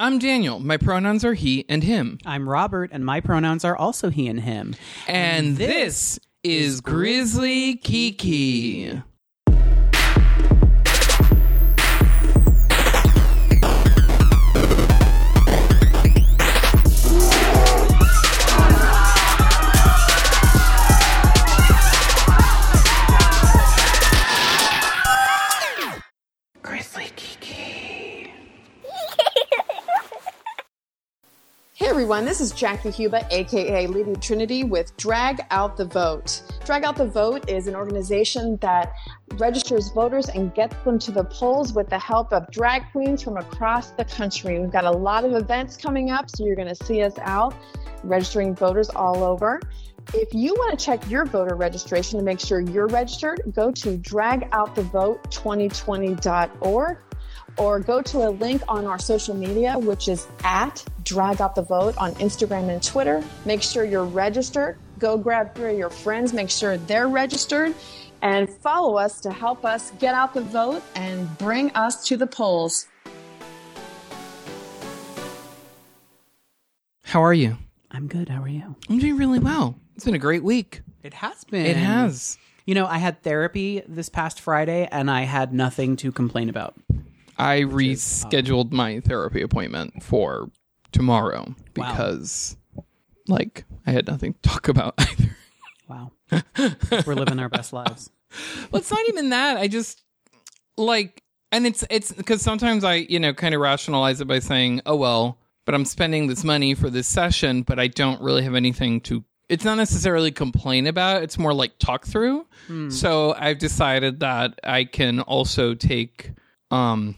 I'm Daniel. My pronouns are he and him. I'm Robert, and my pronouns are also he and him. And, this, is Grizzly Kiki. Everyone, this is Jackie Huba, aka Lady Trinity, with Drag Out the Vote. Drag Out the Vote is an organization that registers voters and gets them to the polls with the help of drag queens from across the country. We've got a lot of events coming up, so you're going to see us out registering voters all over. If you want to check your voter registration to make sure you're registered, go to dragoutthevote2020.org or go to a link on our social media, which is at Drag Out the Vote on Instagram and Twitter. Make sure you're registered. Go grab three of your friends, make sure they're registered, and follow us to help us get out the vote and bring us to the polls. How are you? I'm good. How are you? I'm doing really well. It's been a great week. It has been. It has. You know, I had therapy this past Friday, and I had nothing to complain about. I rescheduled my therapy appointment for tomorrow because, like, I had nothing to talk about either. Wow, we're living our best lives. well, it's not even that. I just like, and it's it's because sometimes I you know kind of rationalize it by saying, oh well, but I'm spending this money for this session, but I don't really have anything to. It's not necessarily complain about. It's more like talk through. So I've decided that I can also take um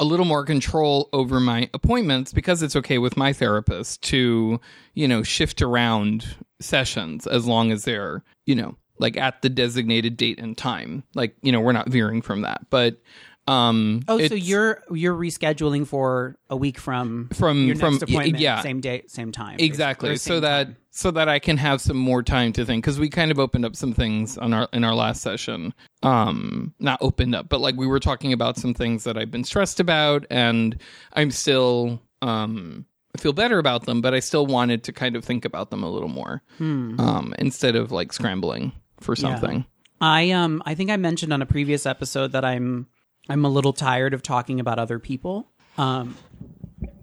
a little more control over my appointments because it's okay with my therapist to you know shift around sessions as long as they're you know like at the designated date and time. Like you know we're not veering from that. But um Oh, so you're you're rescheduling for a week from From- your from- next appointment, yeah. same date, same time, exactly. Or so same that time. so that i can have some more time to think because we kind of opened up some things on our in our last session. Um not opened up but like we were talking about some things that i've been stressed about and i'm still um I feel better about them but i still wanted to kind of think about them a little more um instead of like scrambling for something. I um I think I mentioned on a previous episode that I'm I'm a little tired of talking about other people. Um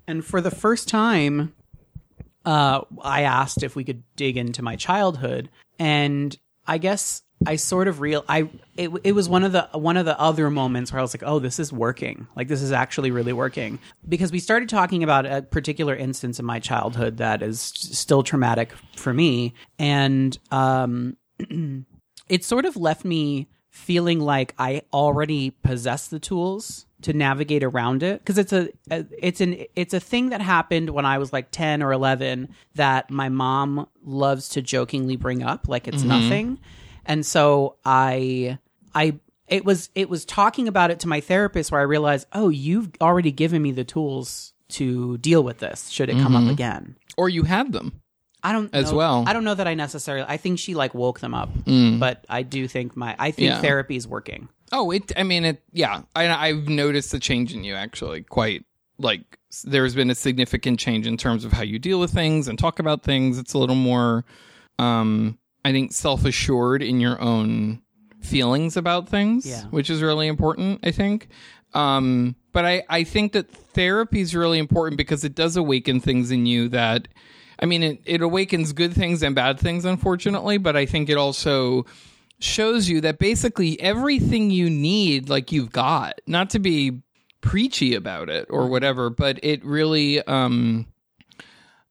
and for the first time uh I asked if we could dig into my childhood and I guess I sort of real I it, it was one of the one of the other moments where I was like, "Oh, this is working. Like this is actually really working." Because we started talking about a particular instance in my childhood that is still traumatic for me and um it sort of left me feeling like I already possess the tools to navigate around it. Because it's a, a it's an it's a thing that happened when I was like 10 or 11 that my mom loves to jokingly bring up like it's mm-hmm. nothing. And so I I it was it was talking about it to my therapist where I realized oh you've already given me the tools to deal with this should it come up mm-hmm. again. Or you had them I don't As know- well. I don't know that I necessarily. I think she like woke them up, but I do think my. I think Yeah. therapy is working. Oh, it. I mean, it. Yeah, I, I've noticed a change in you. Actually, quite like there's been a significant change in terms of how you deal with things and talk about things. It's a little more, um, I think, self assured in your own feelings about things, Yeah. which is really important. I think. Um, but I, I think that therapy is really important because it does awaken things in you that, I mean, it, it awakens good things and bad things, unfortunately, but I think it also shows you that basically everything you need, like you've got, not to be preachy about it or whatever, but it really, um,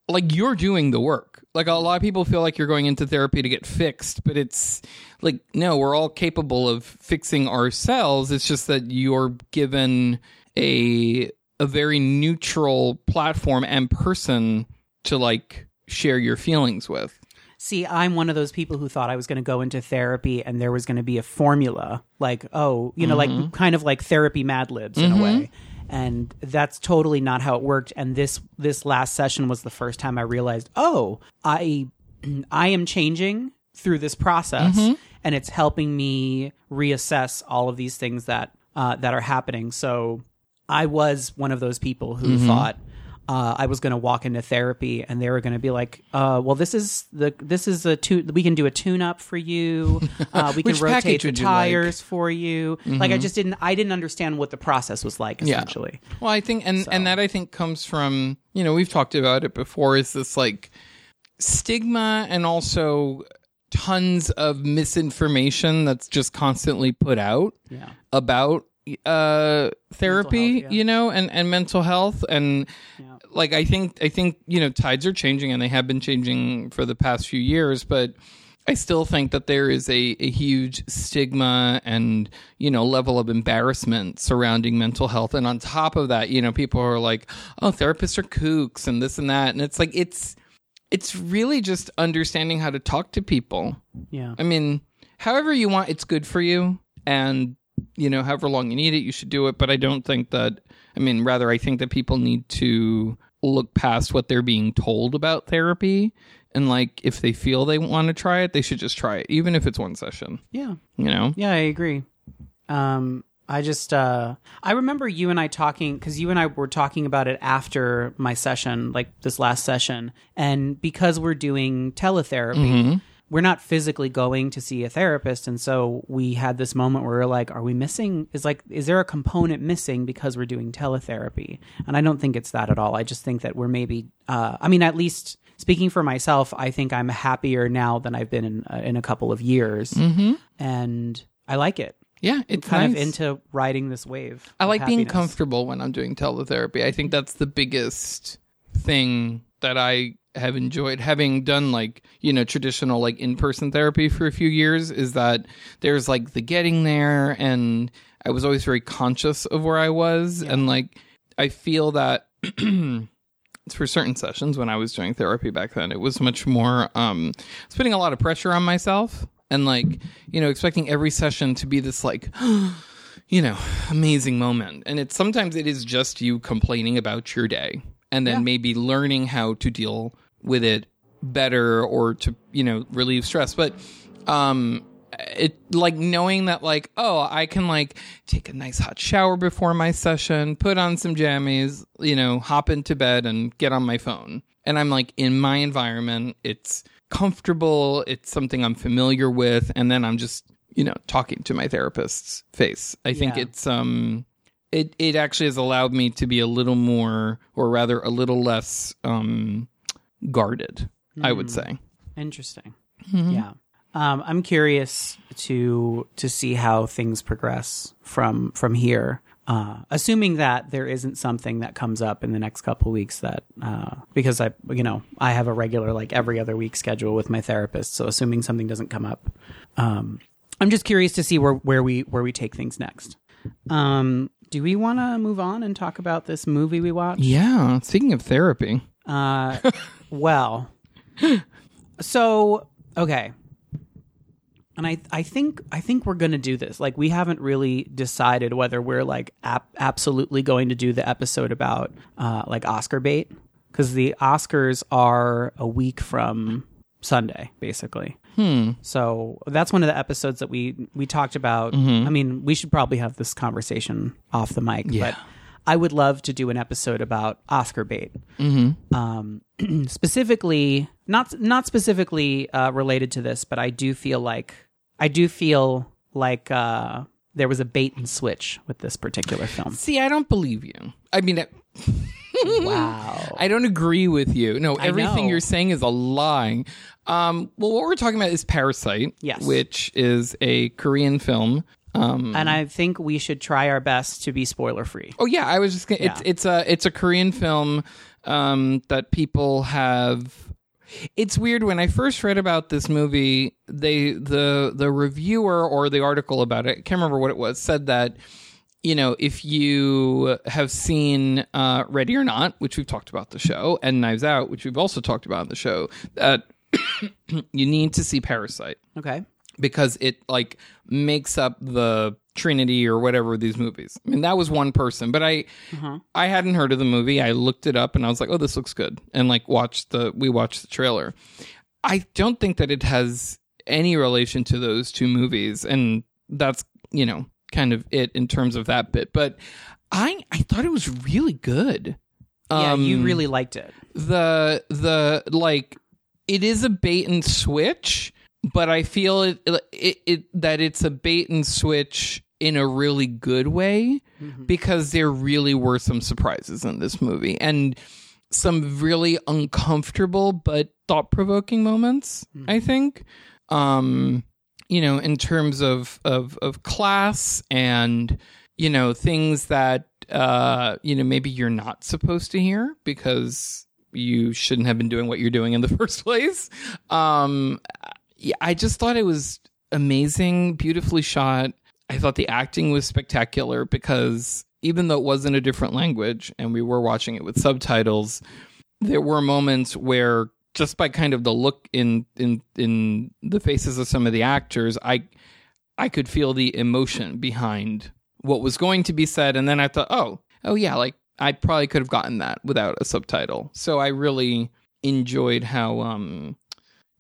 like you're doing the work. Like a lot of people feel like you're going into therapy to get fixed, but it's like, no, we're all capable of fixing ourselves. It's just that you're given a, a very neutral platform and person to like share your feelings with. See, I'm one of those people who thought I was going to go into therapy and there was going to be a formula, like oh, you know, like mm-hmm. kind of like therapy Mad Libs in a mm-hmm. way. And that's totally not how it worked. And this this last session was the first time I realized, oh, I I am changing through this process, mm-hmm. and it's helping me reassess all of these things that uh, that are happening. So I was one of those people who thought uh, I was going to walk into therapy, and they were going to be like, uh, "Well, this is the this is a. We can do a tune up for you. Uh, we can rotate the you like? Mm-hmm. tires for you." Like I just didn't I didn't understand what the process was like essentially. Well, I think, and and that I think comes from you know we've talked about it before. Is this like stigma and also tons of misinformation that's just constantly put out Yeah. about uh therapy health, yeah. you know and and mental health and Yeah. like i think i think you know tides are changing and they have been changing for the past few years but i still think that there is a, a huge stigma and you know level of embarrassment surrounding mental health and on top of that you know people are like oh therapists are kooks and this and that and it's like it's it's really just understanding how to talk to people Yeah. I mean, however you want, it's good for you. And, you know, however long you need it, you should do it. But I don't think that, I mean, rather, I think that people need to look past what they're being told about therapy. And, like, if they feel they want to try it, they should just try it, even if it's one session, Yeah. you know? Yeah, I agree. Um, I just uh, I remember you and I talking because you and I were talking about it after my session, like this last session, and because we're doing teletherapy. We're not physically going to see a therapist, and so we had this moment where we are like, "Are we missing? Is like, is there a component missing because we're doing teletherapy?" And I don't think it's that at all. I just think that we're maybe, uh, I mean, at least speaking for myself, I think I'm happier now than I've been in uh, in a couple of years, and I like it. Yeah, it's Kind nice. of into riding this wave. I like being happiness. comfortable when I'm doing teletherapy. I think that's the biggest thing that I have enjoyed having done like, you know, traditional like in-person therapy for a few years is that there's like the getting there and I was always very conscious of where I was and like I feel that for certain sessions when I was doing therapy back then, it was much more um I was putting a lot of pressure on myself and like, you know, expecting every session to be this like you know, amazing moment. And it's sometimes it is just you complaining about your day and then maybe learning how to deal with it better or to, you know, relieve stress. But um it like knowing that like oh i can like take a nice hot shower before my session put on some jammies you know hop into bed and get on my phone. And i'm like in my environment it's comfortable it's something i'm familiar with and then i'm just you know talking to my therapist's face. I think it's um it it actually has allowed me to be a little more or rather a little less um guarded i would say Interesting. Mm-hmm. Yeah. Um, I'm curious to to see how things progress from from here. Uh, assuming that there isn't something that comes up in the next couple weeks that uh, because I you know I have a regular like every other week schedule with my therapist. So assuming something doesn't come up, um, I'm just curious to see where where we where we take things next. Um, do we want to move on and talk about this movie we watched? yeah speaking of therapy Uh, well, so okay, and I I think I think we're gonna do this. Like we haven't really decided whether we're like ap- absolutely going to do the episode about uh like Oscar bait because the Oscars are a week from Sunday, basically. Hmm So that's one of the episodes that we we talked about. Mm-hmm. I mean, we should probably have this conversation off the mic, Yeah. but I would love to do an episode about Oscar bait. Mm-hmm. Um, specifically, not not specifically uh, related to this, but I do feel like I do feel like uh, there was a bait and switch with this particular film. See, I don't believe you. I mean, it- wow. I don't agree with you. No, everything you're saying is a lie. Um, well, what we're talking about is Parasite, Yes. which is a Korean film. Um, and I think we should try our best to be spoiler free. oh yeah, I was just gonna. It's Yeah. it's a it's a Korean film um, that people have. It's weird when I first read about this movie. They the the reviewer or the article about it. I can't remember what it was. Said that you know, if you have seen uh, Ready or Not, which we've talked about the show, and Knives Out, which we've also talked about on the show, that you need to see Parasite Okay. because it like makes up the Trinity or whatever of these movies. I mean, that was one person, but I I hadn't heard of the movie. I looked it up and I was like, oh, this looks good, and like watched the we watched the trailer. I don't think that it has any relation to those two movies, and that's you know kind of it in terms of that bit. But I I thought it was really good. yeah, you Um, really liked it. the the like it is a bait and switch but i feel it, it, it that it's a bait and switch in a really good way because there really were some surprises in this movie and some really uncomfortable but thought-provoking moments i think. Um you know in terms of of of class and you know things that uh you know maybe you're not supposed to hear because you shouldn't have been doing what you're doing in the first place. Um i just thought it was amazing beautifully shot. I thought the acting was spectacular because even though it wasn't a different language and we were watching it with subtitles there were moments where just by kind of the look in in in the faces of some of the actors i i could feel the emotion behind what was going to be said. And then i thought oh oh yeah like i probably could have gotten that without a subtitle. So i really enjoyed how um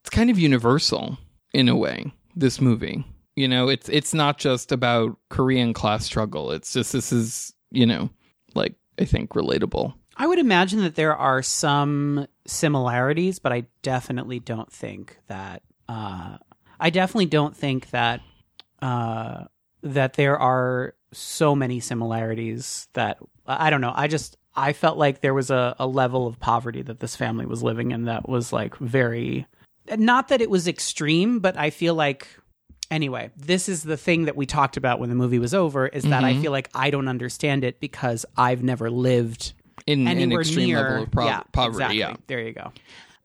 it's kind of universal in a way this movie. You know it's it's not just about korean class struggle. It's just this is you know like i think relatable. I would imagine that there are some similarities, but I definitely don't think that. Uh, I definitely don't think that uh, that there are so many similarities that I don't know. I just I felt like there was a, a level of poverty that this family was living in that was like very not that it was extreme, but I feel like anyway, this is the thing that we talked about when the movie was over is that I mm-hmm. feel like I don't understand it because I've never lived in an extreme near level of pro- yeah, poverty exactly. yeah There you go.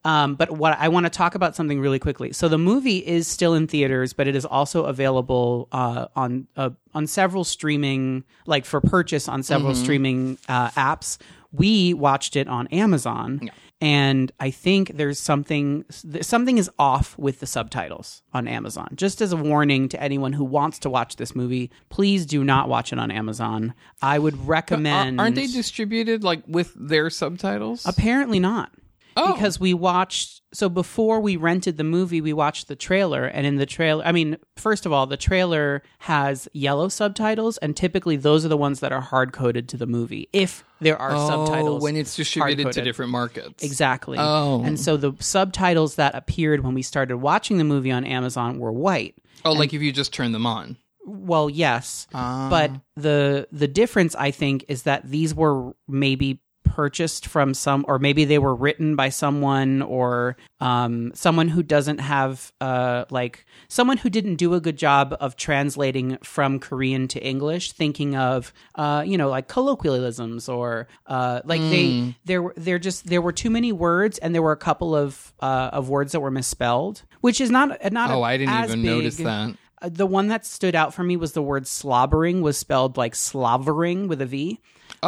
Um, but what I want to talk about something really quickly. So the movie is still in theaters, but it is also available uh, on uh, on several streaming, like for purchase on several Mm-hmm. streaming uh, apps. We watched it on Amazon, and I think there's something something is off with the subtitles on Amazon. Just as a warning to anyone who wants to watch this movie, please do not watch it on Amazon. I would recommend. aren't they distributed like with their subtitles Apparently not. Oh. Because we watched so before we rented the movie, we watched the trailer and in the trailer I mean, first of all, the trailer has yellow subtitles and typically those are the ones that are hard coded to the movie. If there are oh, subtitles when it's distributed to hard-coded. different markets Exactly. Oh. And so the subtitles that appeared when we started watching the movie on Amazon were white. oh like if you just turn them on Well, yes, Ah. but the the difference I think is that these were maybe purchased from some or maybe they were written by someone or um, someone who doesn't have uh, like someone who didn't do a good job of translating from korean to english thinking of uh, you know like colloquialisms or uh, like Hmm. they there were there just there were too many words and there were a couple of uh, of words that were misspelled which is not not oh I i didn't even notice that. Uh, the one that stood out for me was the word slobbering was spelled like slavering with a V,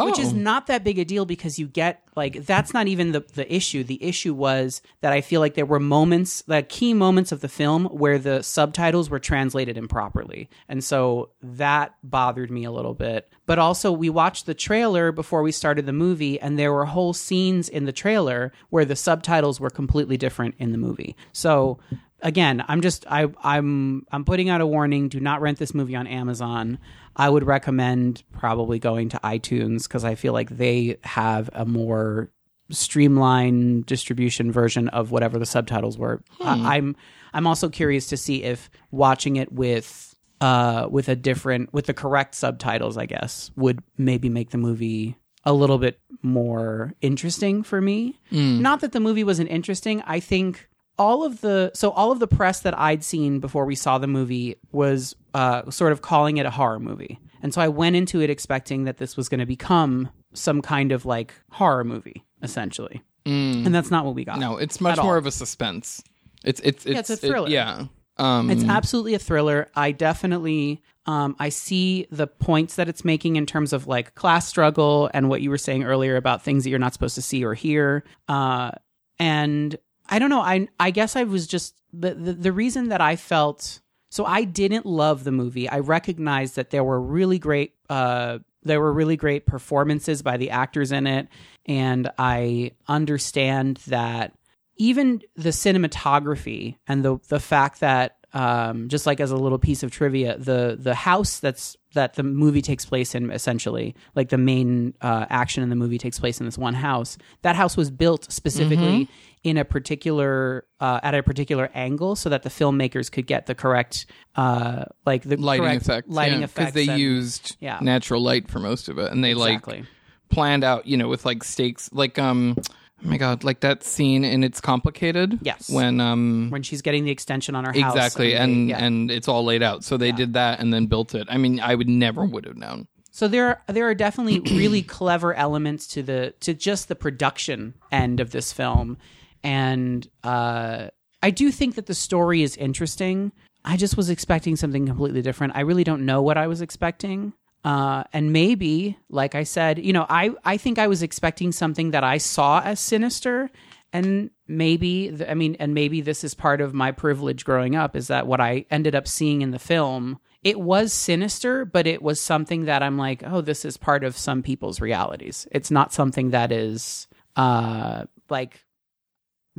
which is Oh. not that big a deal because you get like that's not even the the issue. The issue was that I feel like there were moments, the key moments of the film where the subtitles were translated improperly, and so that bothered me a little bit. But also, we watched the trailer before we started the movie, and there were whole scenes in the trailer where the subtitles were completely different in the movie. So again i'm just i i'm i'm putting out a warning do not rent this movie on amazon i would recommend probably going to itunes because i feel like they have a more streamlined distribution version of whatever the subtitles were. I, i'm i'm also curious to see if watching it with uh with a different with the correct subtitles i guess would maybe make the movie a little bit more interesting for me. Not that the movie wasn't interesting. I think all of the so all of the press that I'd seen before we saw the movie was uh, sort of calling it a horror movie, and so I went into it expecting that this was going to become some kind of like horror movie, essentially, and that's not what we got. no it's much more all. of a suspense it's it's it's, it's a it- thriller. yeah um It's absolutely a thriller. I definitely um, I see the points that it's making in terms of like class struggle and what you were saying earlier about things that you're not supposed to see or hear. Uh, and I don't know. I I guess I was just the, the the reason that I felt so I didn't love the movie. I recognized that there were really great uh there were really great performances by the actors in it and I understand that even the cinematography and the the fact that um, just like as a little piece of trivia, the the house that's that the movie takes place in, essentially, like the main uh, action in the movie takes place in this one house. That house was built specifically Mm-hmm. In a particular uh, at a particular angle, so that the filmmakers could get the correct uh, like the lighting effects. lighting because they and- used yeah. natural light for most of it, and they exactly. like planned out, you know, with like stakes, like um, oh my god, like that scene and It's Complicated. Yes. when um. when she's getting the extension on her house. Exactly, they- and yeah. and it's all laid out. So they did that and then built it. I mean, I would never would have known. So there there are definitely really clever elements to the to just the production end of this film, and uh, I do think that the story is interesting. I just was expecting something completely different. I really don't know what I was expecting. Uh, and maybe, like I said, you know, I, I think I was expecting something that I saw as sinister. And maybe, I mean, and maybe this is part of my privilege growing up is that what I ended up seeing in the film, it was sinister, but it was something that I'm like, oh, this is part of some people's realities. It's not something that is, uh, like,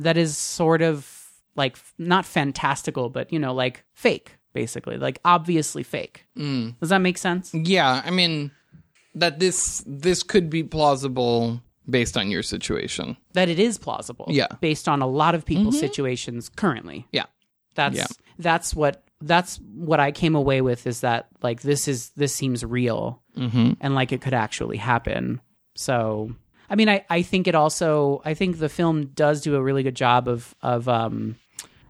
that is sort of like not fantastical, but you know, like fake, basically, like obviously fake. Mm. Does that make sense? Yeah, I mean that this this could be plausible based on your situation. That it is plausible. Yeah. Mm-hmm. Based on a lot of people's situations currently. Yeah. That's Yeah. that's what that's what I came away with is that like this is this seems real Mm-hmm. and like it could actually happen. So I mean I, I think it also I think the film does do a really good job of of um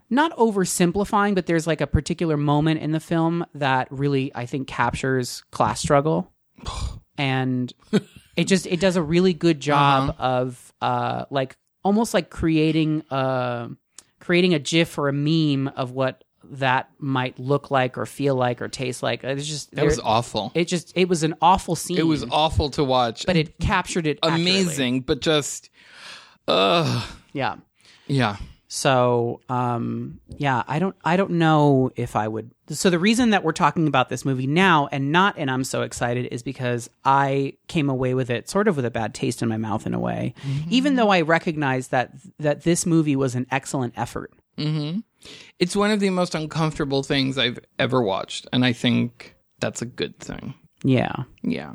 not oversimplifying, but there's like a particular moment in the film that really I think captures class struggle. and it just it does a really good job of uh like almost like creating uh creating a gif or a meme of what that might look like or feel like or taste like. It's just That was awful. it just it was an awful scene. It was awful to watch. but it captured it accurately. amazing, but just uh Yeah. yeah. So, um, yeah, I don't, I don't know if I would. So the reason that we're talking about this movie now and not, and I'm so excited is because I came away with it sort of with a bad taste in my mouth in a way, even though I recognize that that this movie was an excellent effort. It's one of the most uncomfortable things I've ever watched, and I think that's a good thing. Yeah, Yeah.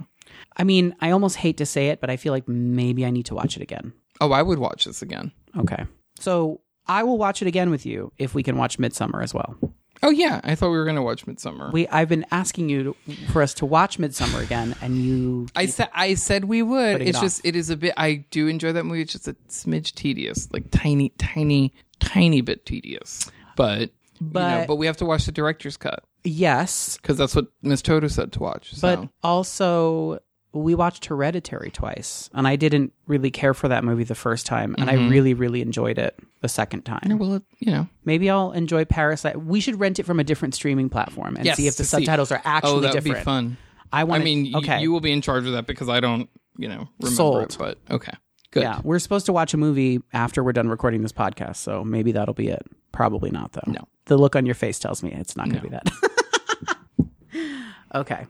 I mean, I almost hate to say it, but I feel like maybe I need to watch it again. Oh, I would watch this again. Okay, so I will watch it again with you if we can watch Midsommar as well. Oh yeah, I thought we were going to watch Midsommar. We, I've been asking you to, for us to watch Midsommar again, and you I said I said we would. It's it just it is a bit. I do enjoy that movie. It's just a smidge tedious, like tiny, tiny, tiny bit tedious. But you know, But- but we have to watch the director's cut yes, because that's what Miss Toto said to watch. So. But also, we watched Hereditary twice, and I didn't really care for that movie the first time, and I mm-hmm. really, really enjoyed it the second time. well, it, you know, Maybe I'll enjoy Parasite. We should rent it from a different streaming platform and Yes, see if the to see. subtitles are actually oh, that would different. be fun. I want. I mean, y- okay, you will be in charge of that because I don't, you know, remember Sold. it. But okay, good. yeah, we're supposed to watch a movie after we're done recording this podcast, so maybe that'll be it. Probably not, though. No. the look on your face tells me it's not going to be that. okay.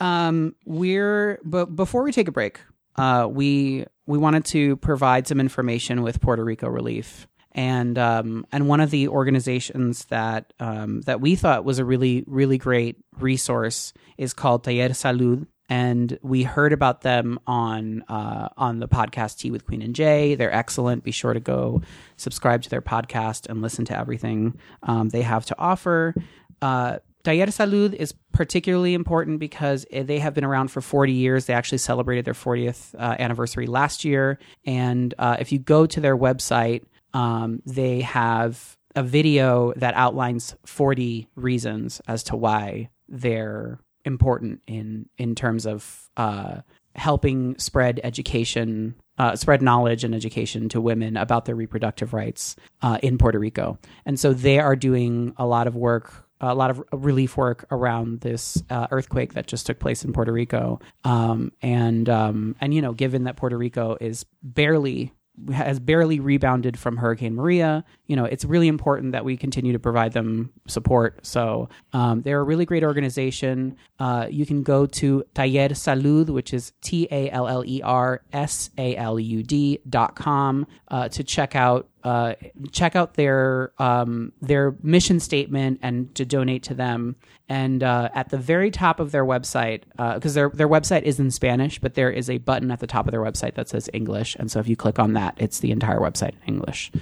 Um, we're but before we take a break, uh, we we wanted to provide some information with Puerto Rico Relief, and um, and one of the organizations that um, that we thought was a really really great resource is called Taller Salud, and we heard about them on uh, on the podcast Tea with Queen and Jay. They're excellent. Be sure to go subscribe to their podcast and listen to everything um, they have to offer. Uh, Taller Salud is particularly important because eh, they have been around for 40 years. They actually celebrated their 40th uh, anniversary last year. And uh, if you go to their website, um, they have a video that outlines 40 reasons as to why they're important in in terms of uh, helping spread education, uh, spread knowledge and education to women about their reproductive rights uh, in Puerto Rico. And so they are doing a lot of work. A lot of relief work around this uh, earthquake that just took place in Puerto Rico, um, and um, and you know, given that Puerto Rico is barely has barely rebounded from Hurricane Maria. You know, it's really important that we continue to provide them support. So um, they're a really great organization. Uh, you can go to Taller Salud, which is T A L L E R S A L U D dot com uh, to check out uh, check out their um, their mission statement and to donate to them. And uh, at the very top of their website, because their their website is in Spanish, but there is a button at the top of their website that says English, and so if you click on that, it's the entire website in English.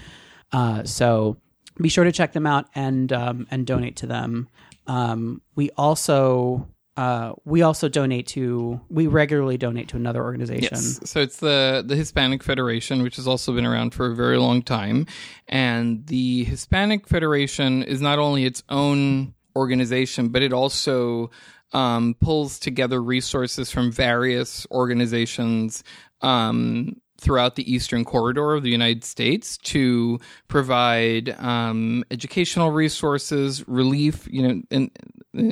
Uh, so be sure to check them out and um, and donate to them. Um, we also uh, we also donate to we regularly donate to another organization. Yes. So it's the the Hispanic Federation, which has also been around for a very long time, and the Hispanic Federation is not only its own organization, but it also um, pulls together resources from various organizations um, throughout the eastern corridor of the United States to provide um, educational resources, relief, you know, in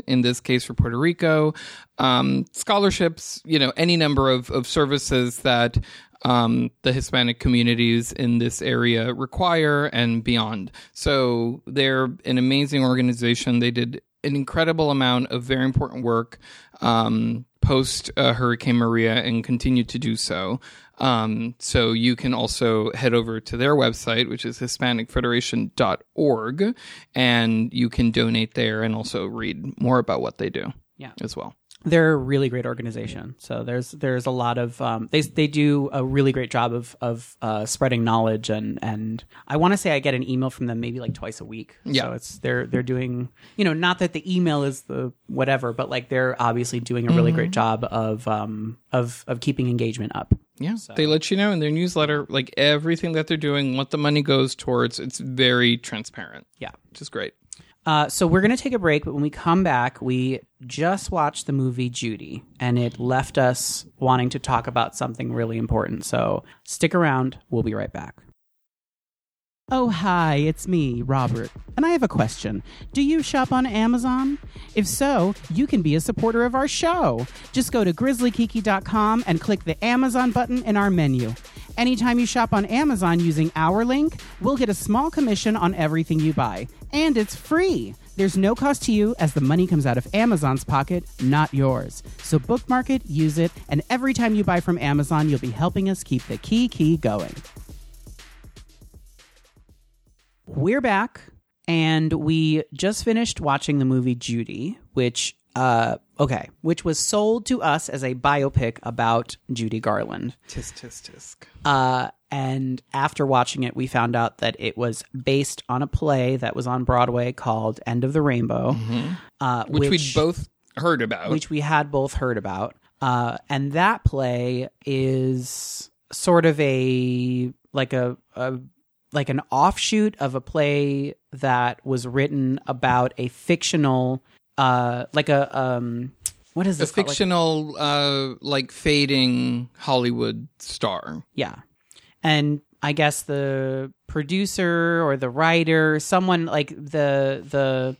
in this case for Puerto Rico, um, scholarships, you know, any number of, of services that um, the Hispanic communities in this area require and beyond. So they're an amazing organization. They did an incredible amount of very important work um, post uh, Hurricane Maria and continue to do so. Um, so you can also head over to their website, which is HispanicFederation.org, and you can donate there and also read more about what they do. Yeah. as well. They're a really great organization. So there's there's a lot of um, they they do a really great job of of uh, spreading knowledge and and I want to say I get an email from them maybe like twice a week. Yeah. so it's they're they're doing you know not that the email is the whatever, but like they're obviously doing a really great job of um of of keeping engagement up. Yeah, they let you know in their newsletter, like everything that they're doing, what the money goes towards. It's very transparent, Yeah. which is great. Uh, so we're going to take a break, but when we come back, we just watched the movie Judy, and it left us wanting to talk about something really important. So stick around. We'll be right back. Oh, hi, it's me, Robert, and I have a question. Do you shop on Amazon? If so, you can be a supporter of our show. Just go to grizzlykiki.com and click the Amazon button in our menu. Anytime you shop on Amazon using our link, we'll get a small commission on everything you buy. And it's free. There's no cost to you as the money comes out of Amazon's pocket, not yours. So bookmark it, use it, and every time you buy from Amazon, you'll be helping us keep the key going. We're back, and we just finished watching the movie Judy, which uh okay, which was sold to us as a biopic about Judy Garland. Tisk tisk tisk. Uh and after watching it, we found out that it was based on a play that was on Broadway called End of the Rainbow, uh, Which, we'd both heard about. which we had both heard about. Uh, and that play is sort of a like a, a like an offshoot of a play that was written about a fictional uh like a um what is a this called? Like- fictional, uh, like fading Hollywood star. Yeah. And I guess the producer or the writer, someone like the the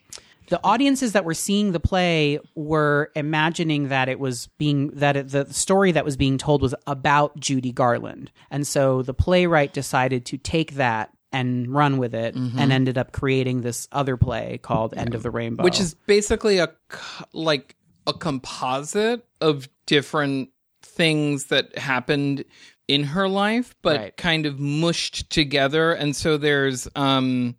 the audiences that were seeing the play were imagining that it was being that it, the story that was being told was about Judy Garland. And so the playwright decided to take that and run with it and ended up creating this other play called End of the Rainbow. which is basically a like a composite of different things that happened in her life but Right. kind of mushed together and so there's um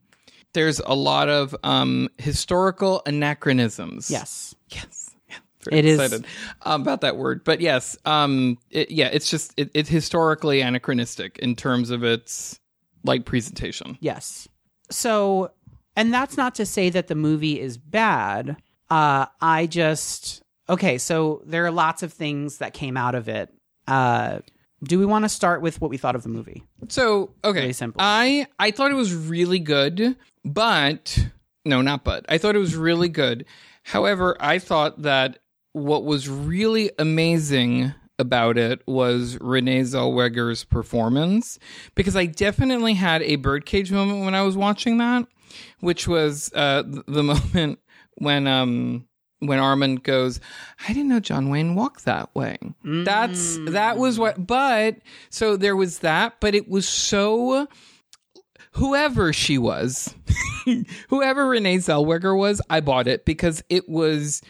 there's a lot of um historical anachronisms yes. yes yeah, very It is- excited about that word but yes um it, yeah it's just it, it's historically anachronistic in terms of its like presentation Yes. So, and that's not to say that the movie is bad. Uh, I just okay. So there are lots of things that came out of it. Uh, do we want to start with what we thought of the movie? So okay, Really simple. I I thought it was really good, but no, not but. I thought it was really good. However, I thought that what was really amazing about it was Renee Zellweger's performance because I definitely had a birdcage moment when I was watching that, which was uh, the moment when um when Armand goes, I didn't know John Wayne walked that way. That's that was what but so there was that, but it was so whoever she was, whoever Renee Zellweger was, I bought it because it was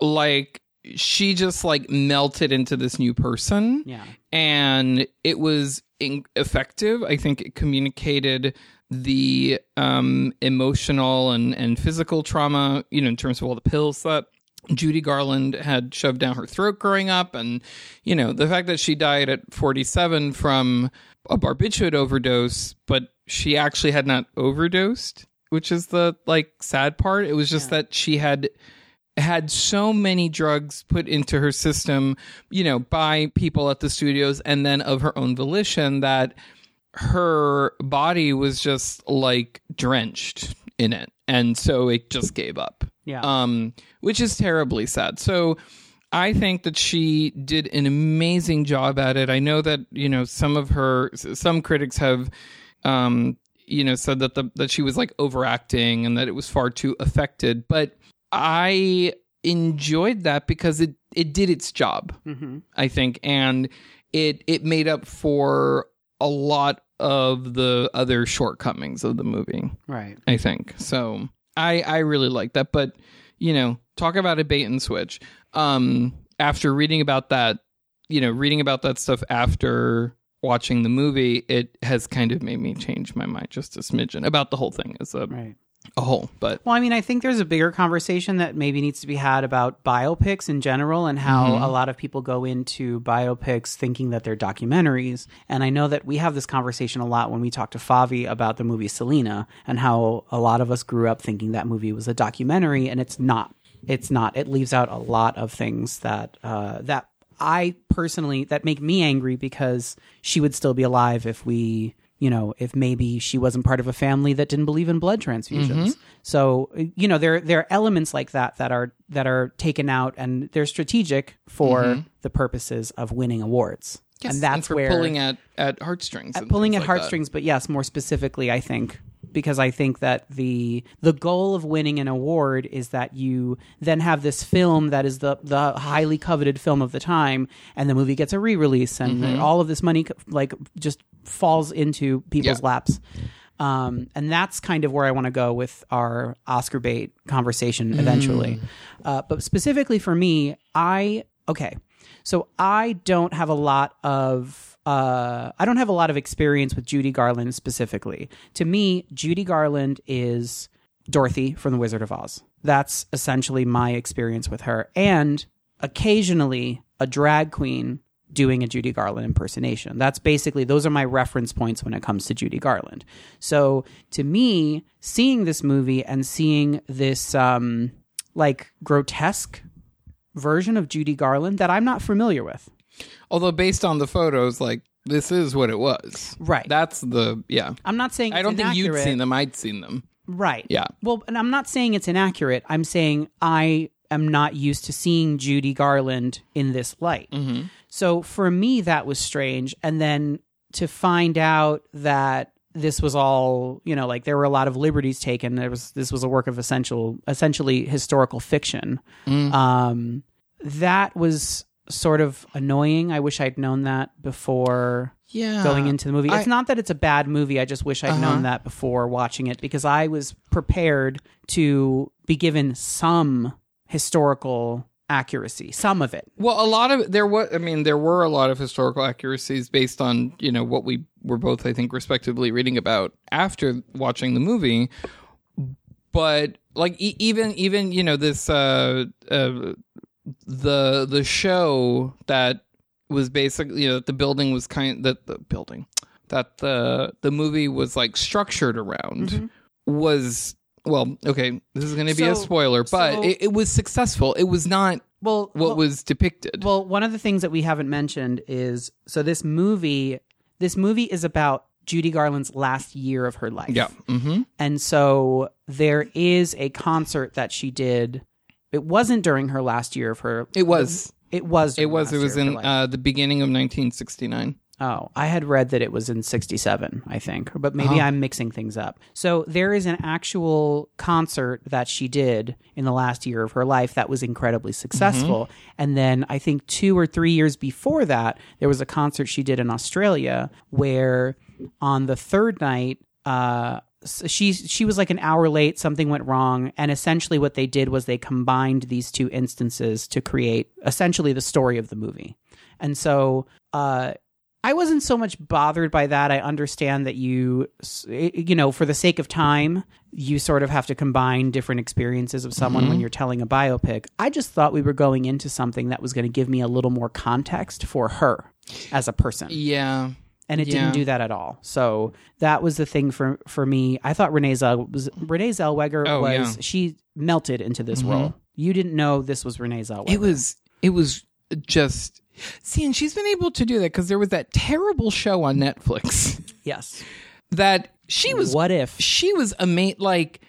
like she just like melted into this new person. Yeah. And it was in- effective. I think it communicated the um, emotional and, and physical trauma, you know, in terms of all the pills that Judy Garland had shoved down her throat growing up. And, you know, the fact that she died at 47 from a barbiturate overdose, but she actually had not overdosed, which is the like sad part. It was just that she had had so many drugs put into her system, you know, by people at the studios and then of her own volition that her body was just like drenched in it. And so it just gave up. Yeah. Um, which is terribly sad. So I think that she did an amazing job at it. I know that, you know, some of her some critics have um, you know, said that the that she was like overacting and that it was far too affected, but I enjoyed that because it it did its job. mm-hmm. I think, and it it made up for a lot of the other shortcomings of the movie. Right. I think so. I I really like that, but you know, talk about a bait and switch. Um, after reading about that, you know, reading about that stuff after watching the movie, it has kind of made me change my mind just a smidgen about the whole thing as a, Right. a whole. But Well, I mean, I think there's a bigger conversation that maybe needs to be had about biopics in general and how Mm-hmm. a lot of people go into biopics thinking that they're documentaries. And I know that we have this conversation a lot when we talk to Favi about the movie Selena and how a lot of us grew up thinking that movie was a documentary, and it's not. It's not. It leaves out a lot of things that uh, that I personally that make me angry because she would still be alive if we you know if maybe she wasn't part of a family that didn't believe in blood transfusions. Mm-hmm. So you know there there are elements like that that are that are taken out and they're strategic for mm-hmm. the purposes of winning awards. And that's for where pulling at at heartstrings, and pulling at like that. heartstrings but yes more specifically i think because i think that the the goal of winning an award is that you then have this film that is the the highly coveted film of the time and the movie gets a re-release and Mm-hmm. all of this money like just falls into people's Yeah. laps um, and that's kind of where I want to go with our Oscar bait conversation eventually. Uh, but specifically for me, I okay. So I don't have a lot of uh, I don't have a lot of experience with Judy Garland specifically. To me, Judy Garland is Dorothy from The Wizard of Oz. That's essentially my experience with her, and occasionally a drag queen doing a Judy Garland impersonation. That's basically those are my reference points when it comes to Judy Garland. So to me, seeing this movie and seeing this um like grotesque version of Judy Garland that I'm not familiar with. Although based on the photos, like this is what it was. Right. That's the yeah. I'm not saying I don't think you'd seen them. I'd seen them. Right. Yeah. Well, and I'm not saying it's inaccurate. I'm saying I am not used to seeing Judy Garland in this light. Mm-hmm. So for me, that was strange. And then to find out that this was all, you know, like there were a lot of liberties taken. There was this was a work of essential, essentially historical fiction. Mm. Um, that was sort of annoying. I wish I'd known that before Yeah. going into the movie. I- it's not that it's a bad movie. I just wish I'd Uh-huh. known that before watching it because I was prepared to be given some historical accuracy, some of it. Well, a lot of there was. I mean, there were a lot of historical accuracies based on you know what we were both, I think, respectively reading about after watching the movie. But like e- even even you know this uh, uh the the show that was basically you know the building was kind that the building that the the movie was like structured around was well okay this is going to be a Mm-hmm. Spoiler but so- it, it was successful it was not Well, what well- was depicted Well, one of the things that we haven't mentioned is so this movie this movie is about Judy Garland's last year of her life. yeah mm-hmm. And so there is a concert that she did. It wasn't during her last year of her it was. It was it was. it was in uh, the beginning of 1969 Oh, I had read that it was in 67, I think, but maybe I'm mixing things up. So there is an actual concert that she did in the last year of her life that was incredibly successful. And then I think two or three years before that, there was a concert she did in Australia where on the third night, uh, she she was like an hour late. Something went wrong, and essentially what they did was they combined these two instances to create essentially the story of the movie. And so, uh, I wasn't so much bothered by that. I understand that you, you know, for the sake of time, you sort of have to combine different experiences of someone when you're telling a biopic. I just thought we were going into something that was going to give me a little more context for her as a person Yeah. And it Yeah. didn't do that at all. So that was the thing for for me. I thought Renee Zell was Renee Zellweger Oh, was yeah. Mm-hmm. she melted into this role. You didn't know this was Renee Zellweger. It was it was just see, and she's been able to do that because there was that terrible show on Netflix yes. that she was What if? she was a mate like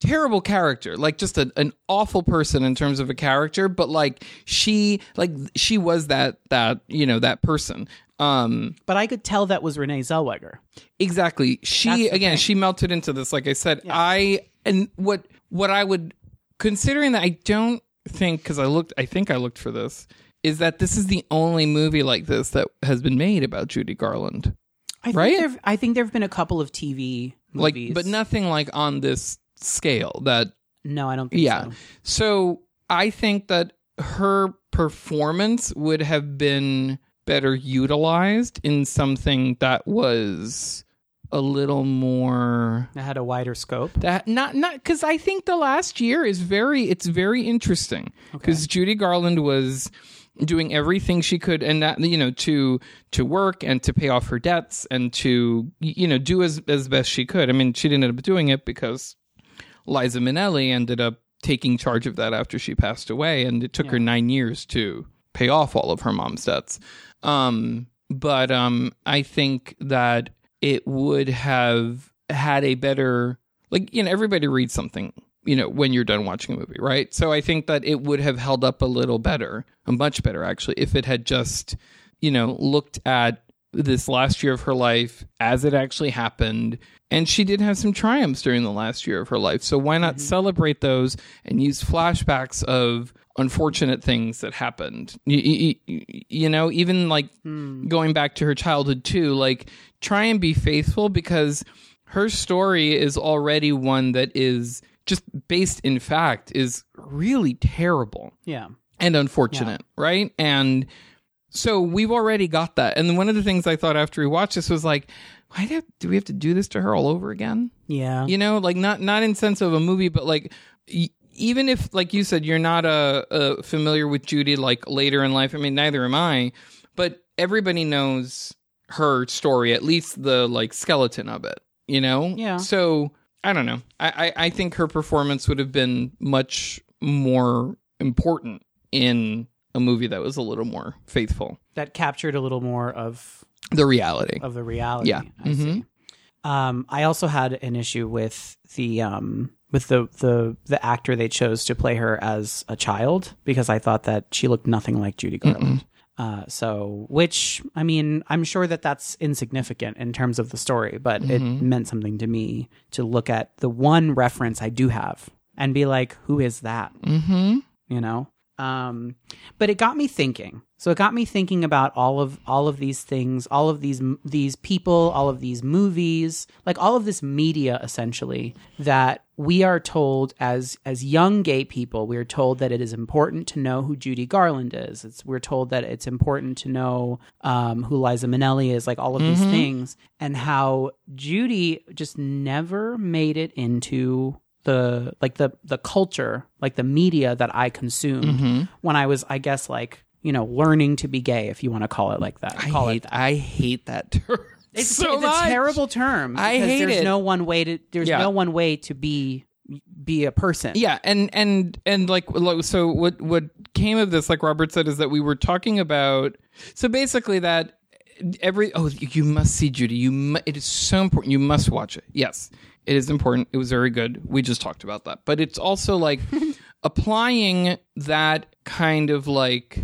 terrible character like just a, an awful person in terms of a character but like she like she was that that you know that person um But I could tell that was Renee Zellweger. exactly she again thing. she melted into this like i said i and what what i would considering that i don't think because i looked i think i looked for this is that this is the only movie like this that has been made about judy garland I think Right? I think there have been a couple of TV like movies, but nothing like on this scale that No, I don't think Yeah. so. So I think that her performance would have been better utilized in something that was a little more It had a wider scope. that not not because I think the last year is very it's very interesting because Judy Garland was doing everything she could and that you know to to work and to pay off her debts and to you know do as as best she could. I mean, she didn't end up doing it because Liza Minnelli ended up taking charge of that after she passed away, and it took her nine years to pay off all of her mom's debts. Um, but um, I think that it would have had a better, like you know, everybody reads something, you know, when you're done watching a movie, right? So I think that it would have held up a little better, a much better actually, if it had just, you know, looked at this last year of her life as it actually happened. And she did have some triumphs during the last year of her life. So why not celebrate those and use flashbacks of unfortunate things that happened? You, you, you know, even like hmm. going back to her childhood too, like try and be faithful because her story is already one that is just based in fact is really terrible Yeah. and unfortunate, right? And so we've already got that. And one of the things I thought after we watched this was like, why do, do we have to do this to her all over again? Yeah. You know, like not not in sense of a movie, but like y- even if, like you said, you're not uh, uh, familiar with Judy like later in life. I mean, neither am I. But everybody knows her story, at least the like skeleton of it. You know. Yeah. So I don't know. I, I I think her performance would have been much more important in a movie that was a little more faithful. That captured a little more of The reality. of the reality. Yeah. I see. Um, I also had an issue with the um, with the, the the actor they chose to play her as a child because I thought that she looked nothing like Judy Garland. Uh, so, which I mean, I'm sure that that's insignificant in terms of the story, but it meant something to me to look at the one reference I do have and be like, "Who is that?" Mm-hmm. you know um but it got me thinking. So it got me thinking about all of all of these things all of these these people all of these movies like all of this media essentially that we are told as as young gay people we are told that it is important to know who Judy Garland is. It's we're told that it's important to know um who Liza Minnelli is like all of these things. And how Judy just never made it into the like the the culture like the media that i consumed Mm-hmm. when i was i guess like you know learning to be gay if you want to call it like that I call hate, it that. I hate that term. it's, so it's much. a terrible term I hate there's it. no one way to there's Yeah. no one way to be be a person Yeah, and and and like so what what came of this like Robert said is that we were talking about so basically that every oh you must see Judy you mu- it is so important you must watch it. Yes. It is important. It was very good. We just talked about that. But it's also like applying that kind of like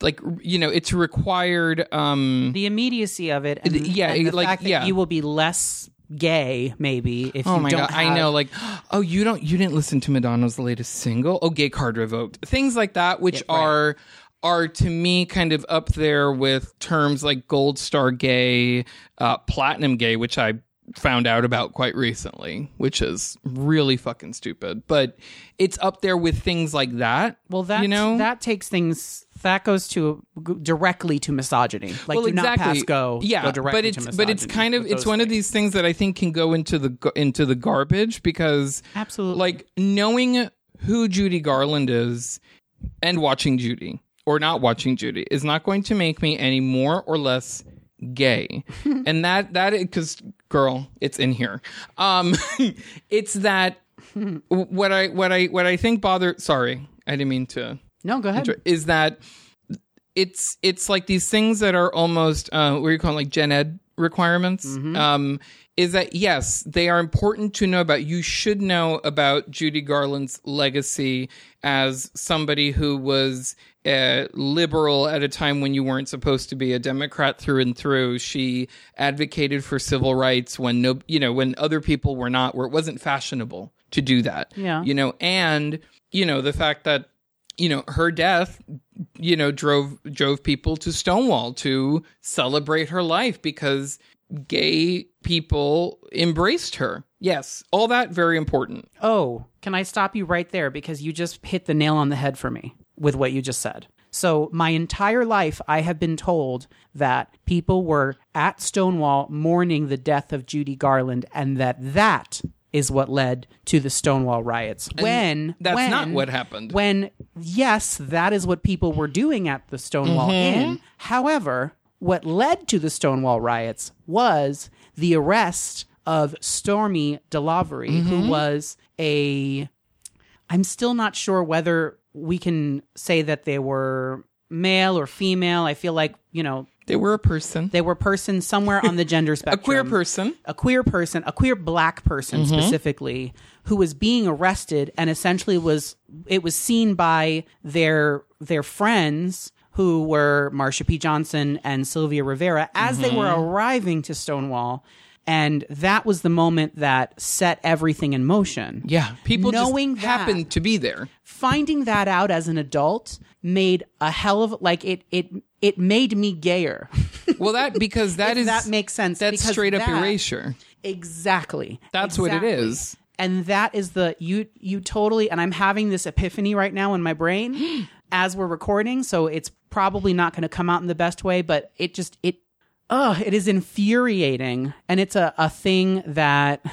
like you know it's required um the immediacy of it and, The- yeah, and the like, fact that yeah. you will be less gay maybe if Oh you my don't god! have, I know, like, oh, you don't, you didn't listen to Madonna's latest single? Oh, gay card revoked. Things like that, which Yeah, right. are are to me kind of up there with terms like gold star gay, uh, platinum gay, which I found out about quite recently, which is really fucking stupid. But it's up there with things like that. Well, that you know that takes things that goes to directly to misogyny. Like, well, do not exactly. pass go. Yeah, go directly but it's but it's kind of it's one of these things that I think can go into the into the garbage because Absolutely. like knowing who Judy Garland is and watching Judy or not watching Judy is not going to make me any more or less gay and that that because girl it's in here. Um it's that what i what i what i think bothered sorry i didn't mean to no, go ahead. is that it's it's like these things that are almost uh what do you call it, like gen ed requirements? Um is that yes they are important to know about. You should know about judy garland's legacy as somebody who was uh, liberal at a time when you weren't supposed to be a democrat through and through. She advocated for civil rights when no you know when other people were not where it wasn't fashionable to do that Yeah. you know and you know the fact that you know her death you know drove drove people to stonewall to celebrate her life because gay people embraced her. Yes all that very important. Oh, can I stop you right there? Because you just hit the nail on the head for me with what you just said. So, my entire life, I have been told that people were at Stonewall mourning the death of Judy Garland, and that that is what led to the Stonewall riots. when that's when- not what happened. When yes, that is what people were doing at the Stonewall Mm-hmm. Inn. However, what led to the Stonewall riots was the arrest of Stormé DeLarverie, Mm-hmm. who was a I'm still not sure whether we can say that they were male or female. I feel like, you know, they were a person they were persons somewhere on the gender spectrum. a queer person A queer person, a queer black person Mm-hmm. specifically, who was being arrested and essentially was it was seen by their their friends who were Marsha P. Johnson and Sylvia Rivera as they were Mm-hmm. arriving to Stonewall. And that was the moment that set everything in motion. yeah people Knowing just that- happened to be there finding that out as an adult made a hell of like it it it made me gayer. well that because that is that makes sense, that's straight up that- erasure exactly. That's what it is. And that is the you you totally and I'm having this epiphany right now in my brain as we're recording, so it's probably not going to come out in the best way, but it just it uh it is infuriating and it's a a thing that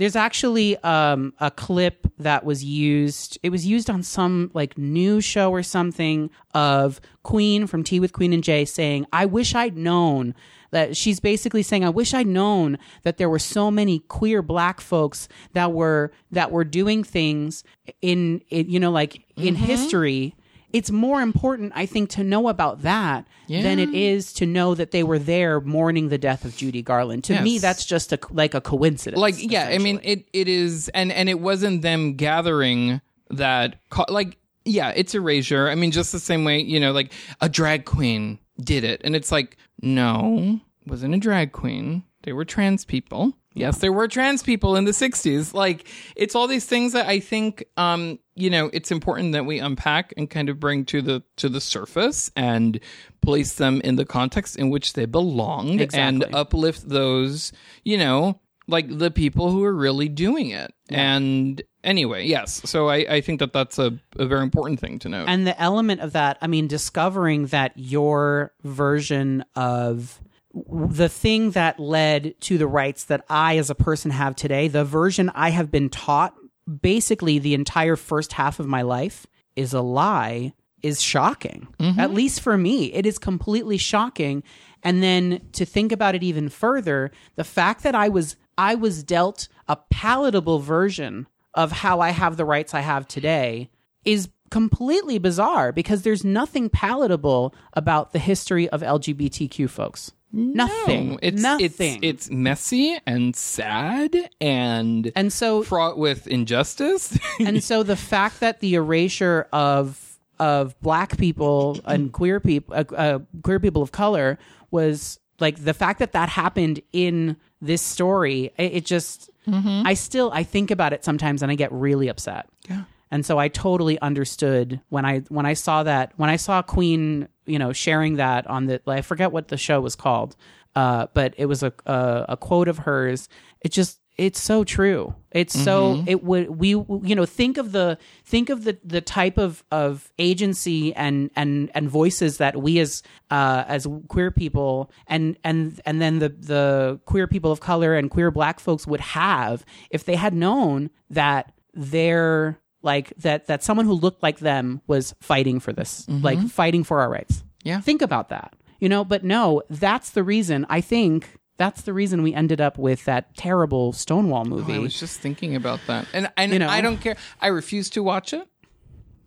there's actually um, a clip that was used. It was used on some like news show or something of Queen from Tea with Queen and J. saying, "I wish I'd known." That she's basically saying, "I wish I'd known that there were so many queer black folks that were that were doing things in, in you know like in history." It's more important, I think, to know about that than it is to know that they were there mourning the death of Judy Garland. To me, that's just a like a coincidence. like yeah i mean it it is and and it wasn't them gathering that like yeah it's erasure. I mean just the same way you know like a drag queen did it. And it's like no wasn't a drag queen. They were trans people yes there were trans people in the 60s like it's all these things that i think um you know it's important that we unpack and kind of bring to the to the surface and place them in the context in which they belong and uplift those you know like the people who are really doing it. And anyway yes. So i i think that that's a, a very important thing to note. And the element of that i mean discovering that your version of the thing that led to the rights that i as a person have today the version i have been taught basically the entire first half of my life is a lie is shocking mm-hmm. at least for me. It is completely shocking. And then to think about it even further the fact that i was i was dealt a palatable version of how i have the rights i have today is completely bizarre because there's nothing palatable about the history of lgbtq folks nothing. No, it's nothing. it's it's messy and sad and and so fraught with injustice. and so the fact that the erasure of of black people and queer people uh, uh, queer people of color was like the fact that that happened in this story it, it just i still i think about it sometimes and i get really upset. Yeah. And so i totally understood when i when i saw that when i saw queen you know sharing that on the i forget what the show was called uh, but it was a, a a quote of hers. It just it's so true. It's so it would we you know think of the think of the the type of of agency and and and voices that we as uh as queer people and and and then the the queer people of color and queer black folks would have if they had known that their like that that someone who looked like them was fighting for this mm-hmm. like fighting for our rights Yeah. think about that you know but no that's the reason i think that's the reason we ended up with that terrible stonewall oh, movie I was just thinking about that, and and You know? I don't care. I refuse to watch it.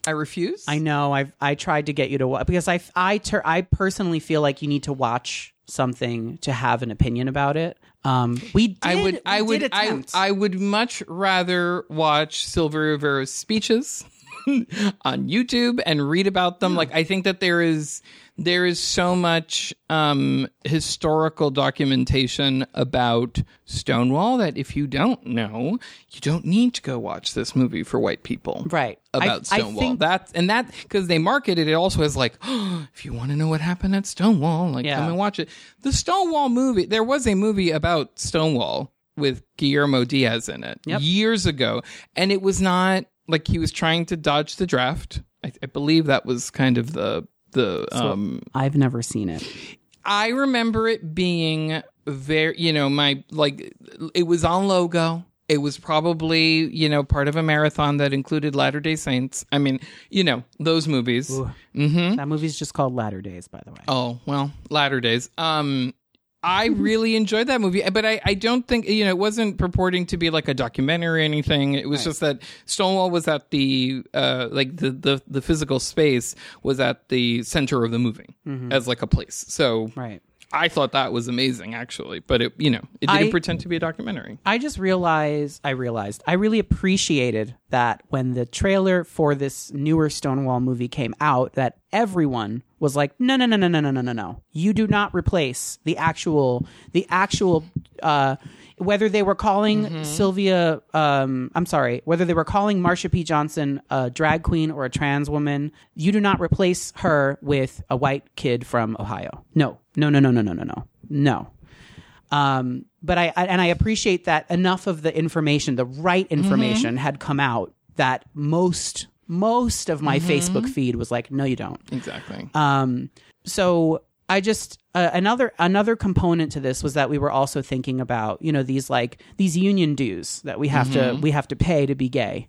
I refuse. i know i've i tried to get you to watch because i i ter- i personally feel like you need to watch something to have an opinion about it um we did, I would. I would. I. I would much rather watch Sylvia Rivera's speeches on YouTube and read about them. Like I think that there is there is so much um, historical documentation about Stonewall that if you don't know, you don't need to go watch this movie for white people. Right. About I Stonewall. think- That's and that because they marketed it, also as like, if you want to know what happened at Stonewall, like Yeah. come and watch it. The Stonewall movie, there was a movie about Stonewall with Guillermo Diaz in it Yep. years ago, and it was not like he was trying to dodge the draft. I, I believe that was kind of the the um i've never seen it I remember it being very, you know, my like it was on logo. It was probably, you know, part of a marathon that included Latter Day Saints. I mean, you know, those movies. that movie's just called latter days by the way Oh, well, Latter Days. Um I really enjoyed that movie, but I, I don't think you know it wasn't purporting to be like a documentary or anything. It was just that Stonewall was at the uh like the the the physical space was at the center of the movie as like a place. So right I thought that was amazing, actually. But it, you know, it didn't I- pretend to be a documentary. I just realized, I realized, I really appreciated that when the trailer for this newer Stonewall movie came out, that everyone was like, no, no, no, no, no, no, no, no, no. You do not replace the actual, the actual, uh, whether they were calling Sylvia, um, I'm sorry, whether they were calling Marsha P. Johnson a drag queen or a trans woman, you do not replace her with a white kid from Ohio. No, no, no, no, no, no, no, no, no. Um, but I, I and I appreciate that enough of the information, the right information, had come out that most most of my Facebook feed was like, no, you don't. Exactly. Um, so I just uh, another another component to this was that we were also thinking about you know these like these union dues that we have to we have to pay to be gay.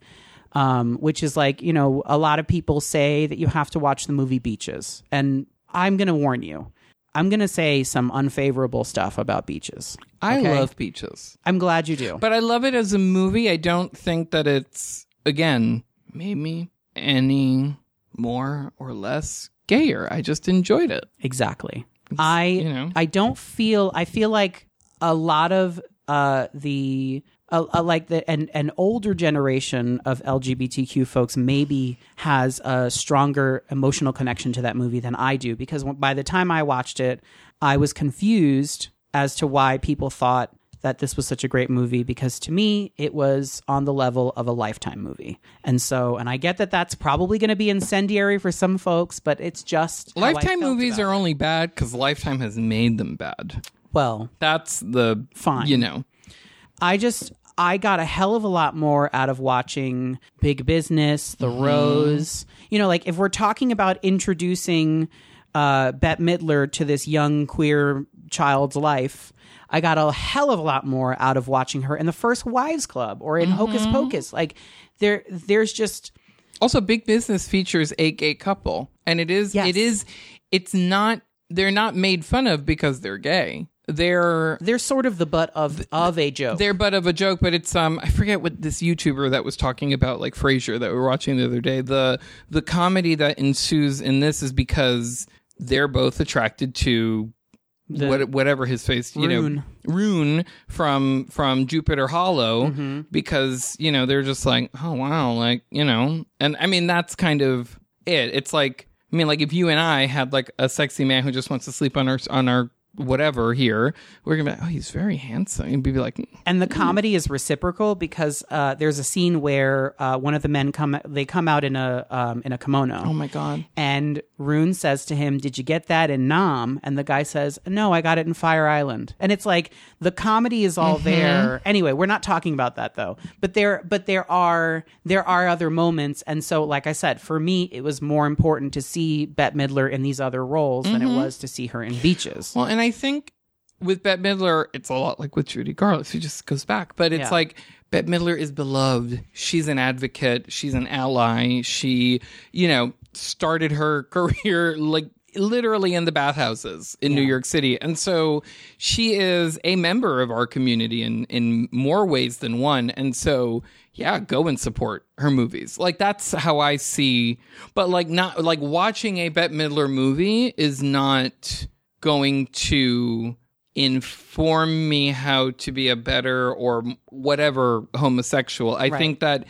Um, which is like you know a lot of people say that you have to watch the movie Beaches, and I'm gonna warn you, I'm gonna say some unfavorable stuff about Beaches. I okay? love Beaches. I'm glad you do. But I love it as a movie. I don't think that it's, again, made me any more or less gayer. I just enjoyed it. Exactly. I you know. I don't feel I feel like a lot of uh the uh, uh, like the an an older generation of LGBTQ folks maybe has a stronger emotional connection to that movie than I do because by the time I watched it I was confused as to why people thought that this was such a great movie because to me it was on the level of a lifetime movie. And so and I get that that's probably going to be incendiary for some folks but it's just Lifetime movies are it. only bad because Lifetime has made them bad. well That's the, Fine. you know. I just I got a hell of a lot more out of watching Big Business, The Rose. You know, like if we're talking about introducing uh, Bette Midler to this young queer child's life, I got a hell of a lot more out of watching her in the First Wives Club or in Hocus Pocus. Like there, there's just Also, Big Business features a gay couple, and it is Yes. it is it's not they're not made fun of because they're gay. They're they're sort of the butt of of a joke. they're but of a joke, but it's um I forget what this YouTuber that was talking about like Frasier that we were watching the other day. The the comedy that ensues in this is because they're both attracted to The- what, whatever his face, you Roone. know, Roone from from Jupiter Hollow, Mm-hmm. because you know they're just like, oh wow, like you know, and I mean that's kind of it. It's like I mean, like if you and I had like a sexy man who just wants to sleep on our on our whatever here, we're gonna be like, oh, he's very handsome, and be like, and the comedy is reciprocal because uh, there's a scene where uh, one of the men come they come out in a um, in a kimono. oh my god, And Roone says to him, "Did you get that in Nam?" And the guy says, "No, I got it in Fire Island." And it's like the comedy is all there. Anyway, we're not talking about that though. But there, but there are there are other moments, and so like I said, for me, it was more important to see Bette Midler in these other roles than it was to see her in Beaches. Well, and I think with Bette Midler, it's a lot like with Judy Garland. She just goes back, but it's Yeah. like Bette Midler is beloved. She's an advocate. She's an ally. She, you know, started her career like literally in the bathhouses in New York City, and so she is a member of our community in in more ways than one. And so, yeah, go and support her movies. Like that's how I see. But like not like watching a Bette Midler movie is not going to inform me how to be a better or whatever homosexual. I think that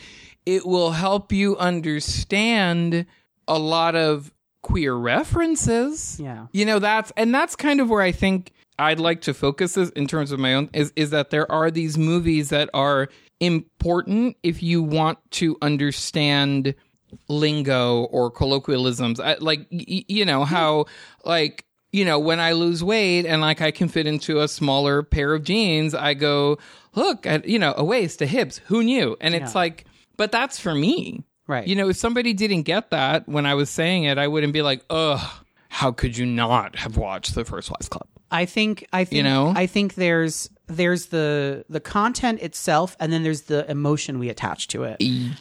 it will help you understand a lot of queer references. Yeah. You know, that's and that's kind of where I think I'd like to focus this in terms of my own is is that there are these movies that are important if you want to understand lingo or colloquialisms. I, like y- you know how like you know when I lose weight and like I can fit into a smaller pair of jeans, I go look at you know a waist, a hips. Who knew? And it's Yeah. like, but that's for me. Right. You know, if somebody didn't get that when I was saying it, I wouldn't be like, ugh, how could you not have watched the First Wives Club? I think I think You know? I think there's there's the the content itself and then there's the emotion we attach to it.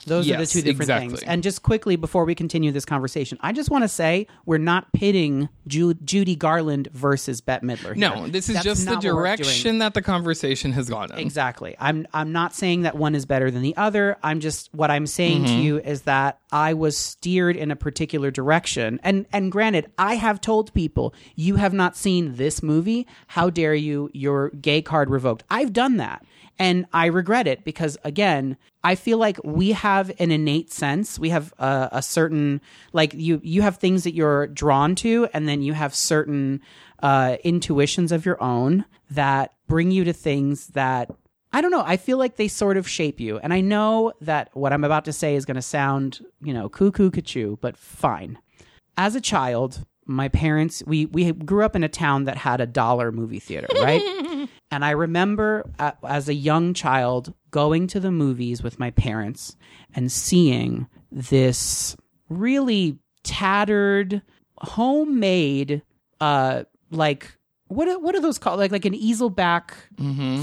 Those are the two different exactly. things. And just quickly before we continue this conversation, I just want to say we're not pitting Ju- Judy Garland versus Bette Midler. No, this is That's just the not what we're doing. direction that the conversation has gone in. Exactly. I'm I'm not saying that one is better than the other. I'm just what I'm saying Mm-hmm. to you is that I was steered in a particular direction. And and granted, I have told people, you have not seen this movie. How dare you? Your gay card revoked. I've done that. And I regret it because again, I feel like we have an innate sense. We have a, a certain like you you have things that you're drawn to, and then you have certain uh, intuitions of your own that bring you to things that I don't know. I feel like they sort of shape you. And I know that what I'm about to say is going to sound, you know, cuckoo cuckoo, but fine. As a child, my parents, we, we grew up in a town that had a dollar movie theater, right? and I remember uh, as a young child going to the movies with my parents and seeing this really tattered, homemade, uh, like, what are, what are those called? Like like an easel back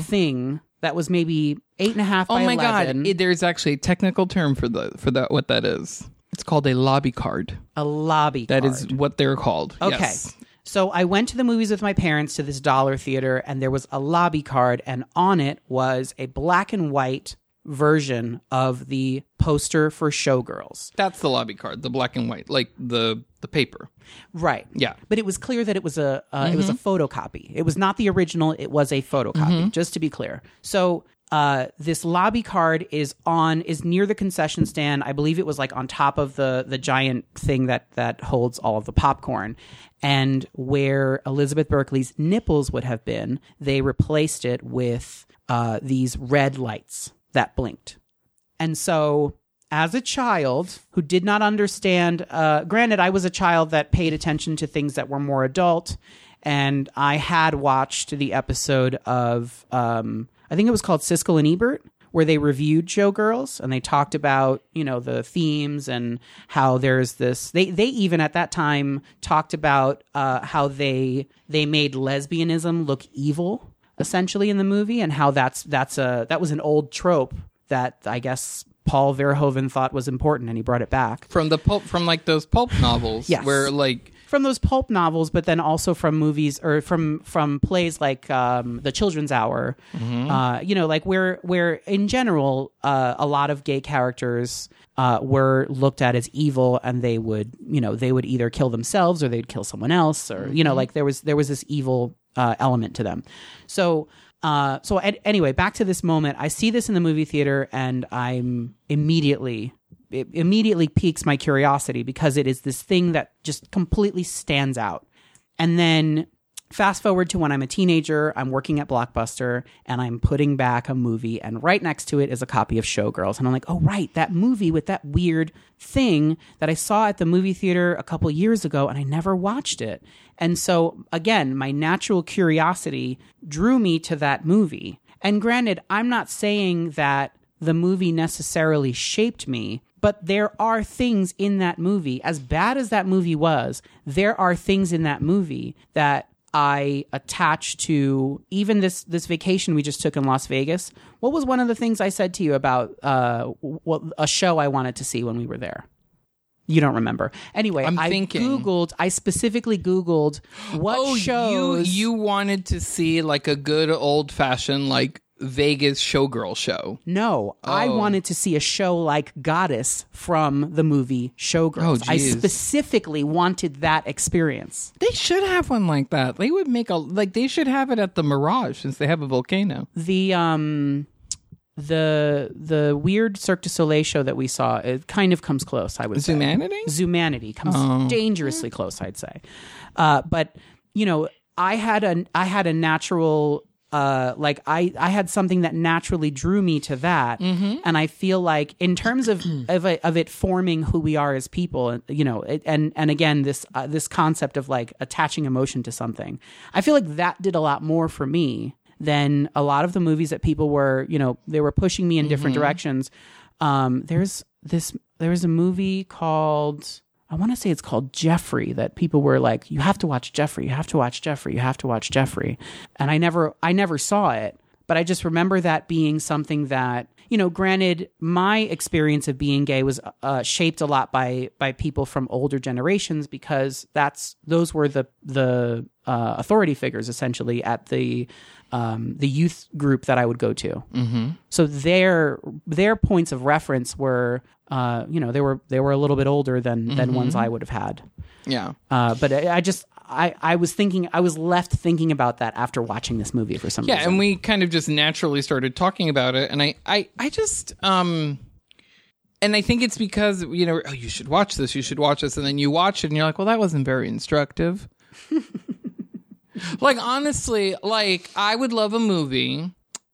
thing that was maybe eight and a half Oh my 11. god, it, there's actually a technical term for the for that what that is. It's called a lobby card. a lobby That card. is what they're called. Okay. Yes. So I went to the movies with my parents to this dollar theater, and there was a lobby card, and on it was a black and white version of the poster for Showgirls. That's the lobby card, the black and white, like the the paper. Right. Yeah. But it was clear that it was a uh, it was a photocopy. It was not the original. It was a photocopy. Just to be clear. So uh, this lobby card is on is near the concession stand. I believe it was like on top of the the giant thing that that holds all of the popcorn. And where Elizabeth Berkley's nipples would have been, they replaced it with uh, these red lights that blinked. And so, as a child who did not understand, uh, granted, I was a child that paid attention to things that were more adult, and I had watched the episode of, um, I think it was called Siskel and Ebert, where they reviewed Showgirls and they talked about, you know, the themes and how there's this. They they even at that time talked about uh, how they they made lesbianism look evil essentially in the movie and how that's that's a that was an old trope that I guess Paul Verhoeven thought was important and he brought it back From the pulp from like those pulp novels Yes. where like from those pulp novels, but then also from movies or from from plays like um, the Children's Hour. Uh, you know, like where where in general uh, a lot of gay characters uh, were looked at as evil, and they would you know they would either kill themselves or they'd kill someone else, or you know like there was there was this evil uh, element to them. So. Uh, so an- anyway, back to this moment. I see this in the movie theater, and I'm immediately it immediately piques my curiosity because it is this thing that just completely stands out. And then fast forward to when I'm a teenager, I'm working at Blockbuster and I'm putting back a movie, and right next to it is a copy of Showgirls. And I'm like, oh, right, that movie with that weird thing that I saw at the movie theater a couple years ago, and I never watched it. And so, again, my natural curiosity drew me to that movie. And granted, I'm not saying that the movie necessarily shaped me, but there are things in that movie, as bad as that movie was, there are things in that movie that I attach to even this this vacation we just took in Las Vegas. What was one of the things I said to you about uh, what a show I wanted to see when we were there? You don't remember. Anyway, I'm I thinking. googled. I specifically googled what oh, shows you you wanted to see like a good old fashioned like Vegas showgirl show. No, I Oh. wanted to see a show like Goddess from the movie Showgirls. Oh, I specifically wanted that experience. They should have one like that. They would make a like they should have it at the Mirage since they have a volcano. The um the the weird Cirque du Soleil show that we saw, it kind of comes close, I would say. Zumanity? Zumanity comes Oh. dangerously close, I'd say. Uh, but you know, I had a I had a natural uh, like I I had something that naturally drew me to that, Mm-hmm. and I feel like in terms of of it, of it forming who we are as people, you know, it, and and again this uh, this concept of like attaching emotion to something, I feel like that did a lot more for me than a lot of the movies that people were, you know, they were pushing me in different Mm-hmm. directions. Um, there's this there was a movie called I want to say it's called Jeffrey that people were like, you have to watch Jeffrey, you have to watch Jeffrey, you have to watch Jeffrey. And I never I never saw it, but I just remember that being something that, you know, granted my experience of being gay was uh, shaped a lot by by people from older generations because that's those were the the uh, authority figures essentially at the um, the youth group that I would go to. Mm-hmm. So their their points of reference were, uh, you know, they were they were a little bit older than than ones I would have had. Yeah. Uh, but I, I just I I was thinking I was left thinking about that after watching this movie for some Yeah, reason. Yeah, and we kind of just naturally started talking about it and I I I just um and I think it's because you know, oh, you should watch this, you should watch this and then you watch it and you're like, well, that wasn't very instructive. like honestly, like I would love a movie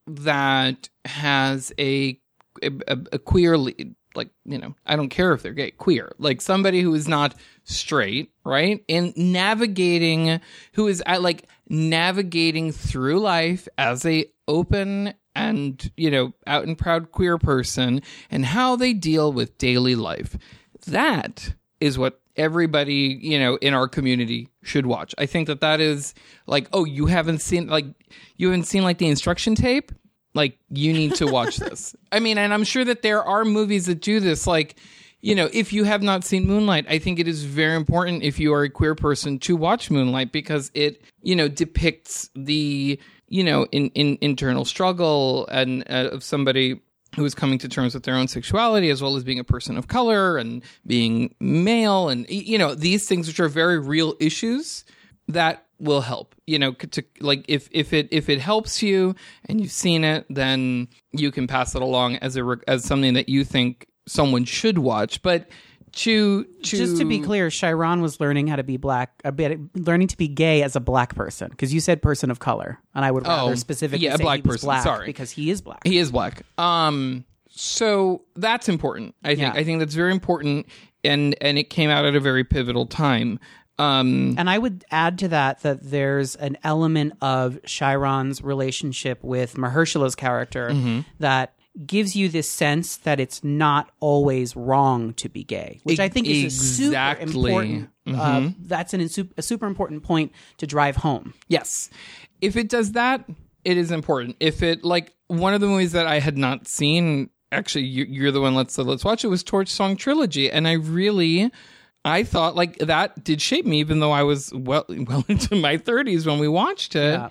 that has a a, a- a queer lead. Like, you know, I don't care if they're gay, queer. Like somebody who is not straight, right? And navigating who is at like navigating through life as a open and, you know, out and proud queer person and how they deal with daily life. That is what everybody, you know, in our community should watch. I think that that is like, oh, you haven't seen like you haven't seen like the instruction tape? Like you need to watch this. I mean, and I'm sure that there are movies that do this like you know, if you have not seen Moonlight, I think it is very important if you are a queer person to watch Moonlight because it, you know, depicts the, you know, in, in internal struggle and uh, of somebody who is coming to terms with their own sexuality as well as being a person of color and being male and you know these things which are very real issues that will help you know to like if if it if it helps you and you've seen it then you can pass it along as a as something that you think someone should watch but to, to Just to be clear, Chiron was learning how to be black, a bit learning to be gay as a black person because you said person of color, and I would rather Oh, specifically yeah, say black person, black sorry. because he is black. He is black. Um, so that's important. I think. Yeah. I think that's very important, and and it came out at a very pivotal time. Um, And I would add to that that there's an element of Chiron's relationship with Mahershala's character Mm-hmm. that gives you this sense that it's not always wrong to be gay, which I think is a super Exactly. Mm-hmm. important. Uh, that's an, a super important point to drive home. Yes. If it does that, it is important. If it like one of the movies that I had not seen, actually, you, you're the one. Let's let's watch it. Was Torch Song Trilogy, and I really, I thought like that did shape me, even though I was well well into my 30s when we watched it. Yeah.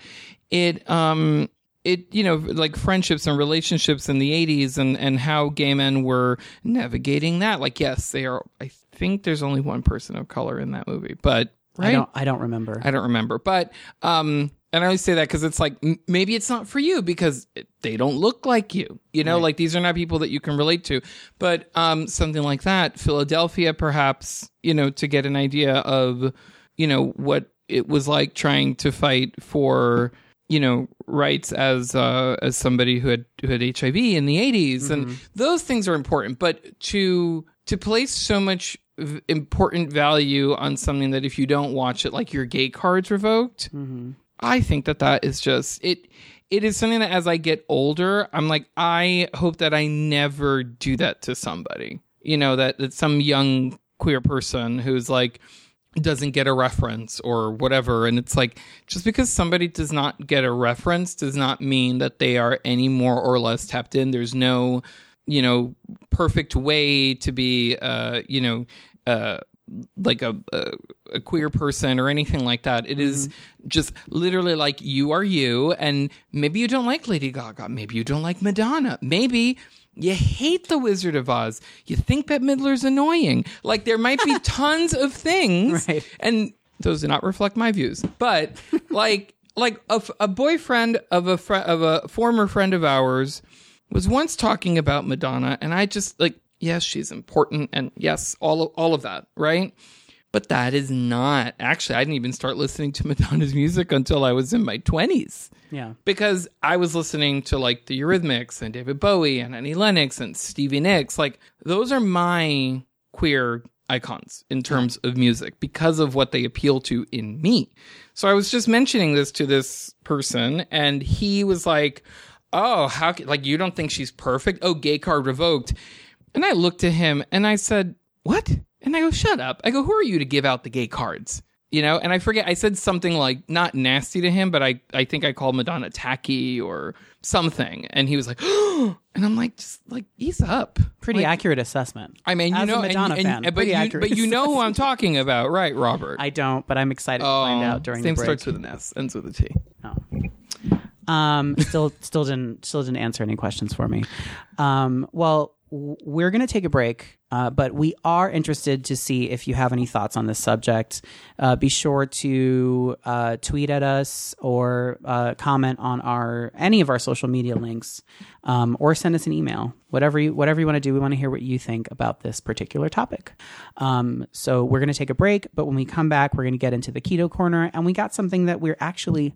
It um. It you know like friendships and relationships in the 80s and and how gay men were navigating that like yes they are I think there's only one person of color in that movie but right I don't. I don't remember. I don't remember, but um, and I always say that because it's like m- maybe it's not for you because it, they don't look like you. You know, like these are not people that you can relate to. But um, something like that, Philadelphia, perhaps, you know, to get an idea of, you know, what it was like trying to fight for you know rights as uh, as somebody who had who had HIV in the 80s and those things are important but to to place so much v- important value on something that if you don't watch it like your gay cards revoked mm-hmm. I think that that is just it it is something that as I get older I'm like I hope that I never do that to somebody. You know that that some young queer person who's like doesn't get a reference or whatever. And it's like just because somebody does not get a reference does not mean that they are any more or less tapped in. There's no you know perfect way to be uh you know uh like a, a a queer person or anything like that it is just literally like you are you and maybe you don't like lady gaga maybe you don't like madonna maybe you hate the Wizard of Oz. You think Bette Midler's annoying. Like there might be tons of things, Right. and those do not reflect my views. But like, like a boyfriend of a fr- of a former friend of ours was once talking about Madonna, and I just like, yes, she's important, and yes, all of, all of that, right? But that is not actually. I didn't even start listening to Madonna's music until I was in my twenties Yeah. because I was listening to like the Eurythmics and David Bowie and Annie Lennox and Stevie Nicks. Like those are my queer icons in terms of music because of what they appeal to in me. So I was just mentioning this to this person and he was like, "Oh, how ca- like you don't think she's perfect? Oh, gay card revoked." And I looked at him and I said, "What?" And I go, "Shut up." I go, "Who are you to give out the gay cards?" You know, and I forget I said something like not nasty to him, but I I think I called Madonna tacky or something, and he was like, and I'm like, just like ease up. Pretty accurate assessment. I mean, you As know, a Madonna and, and- fan, but you, but you know who I'm talking about, right, Robert? I don't, but I'm excited to find Oh, out during same the break. starts with an S, ends with a T. Oh. Um, still, still didn't, still didn't answer any questions for me. Um, well, we're going to take a break, uh, but we are interested to see if you have any thoughts on this subject. Uh, be sure to uh, tweet at us or uh, comment on our any of our social media links, um, or send us an email. Whatever you whatever you want to do, we want to hear what you think about this particular topic. Um, so we're going to take a break, but when we come back, we're going to get into the keto corner, and we got something that we're actually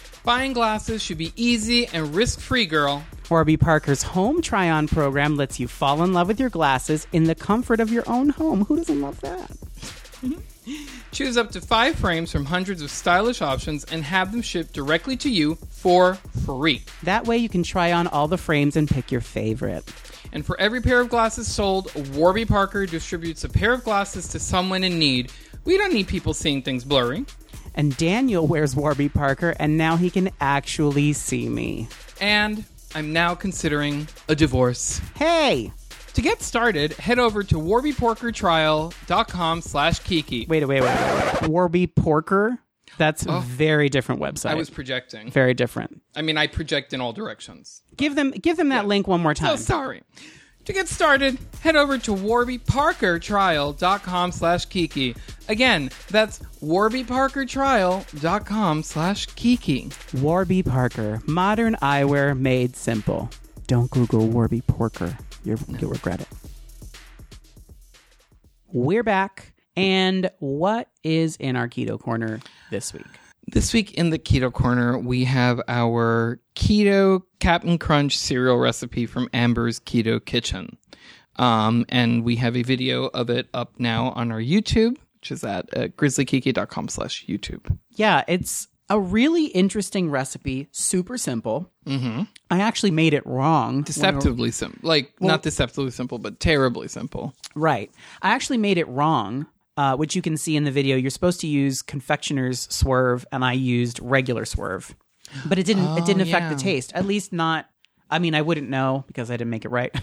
Buying glasses should be easy and risk free, girl. Warby Parker's home try on program lets you fall in love with your glasses in the comfort of your own home. Who doesn't love that? Choose up to five frames from hundreds of stylish options and have them shipped directly to you for free. That way you can try on all the frames and pick your favorite. And for every pair of glasses sold, Warby Parker distributes a pair of glasses to someone in need. We don't need people seeing things blurry. And Daniel wears Warby Parker, and now he can actually see me. And I'm now considering a divorce. Hey! To get started, head over to warbyporkertrial.com slash kiki. Wait, wait, wait. Warby Porker? That's a very different website. I was projecting. very different. I mean, I project in all directions. Give them give them that link one more time. Oh, sorry. To get started, head over to warbyparkertrial.com slash kiki. Again, that's warbyparkertrial.com slash kiki. Warby Parker, modern eyewear made simple. Don't Google Warby Porker. You're, you'll regret it. We're back. And what is in our keto corner this week? This week in the Keto Corner, we have our Keto Captain Crunch cereal recipe from Amber's Keto Kitchen. Um, and we have a video of it up now on our YouTube, which is at uh, grizzlykiki.com slash YouTube. Yeah, it's a really interesting recipe, super simple. Mm-hmm. I actually made it wrong. Deceptively simple. Like, not deceptively simple, but terribly simple. Right. I actually made it wrong, uh, which you can see in the video. You're supposed to use confectioner's swerve, and I used regular swerve, but it didn't. it didn't affect yeah. the taste. At least not. I mean, I wouldn't know because I didn't make it right,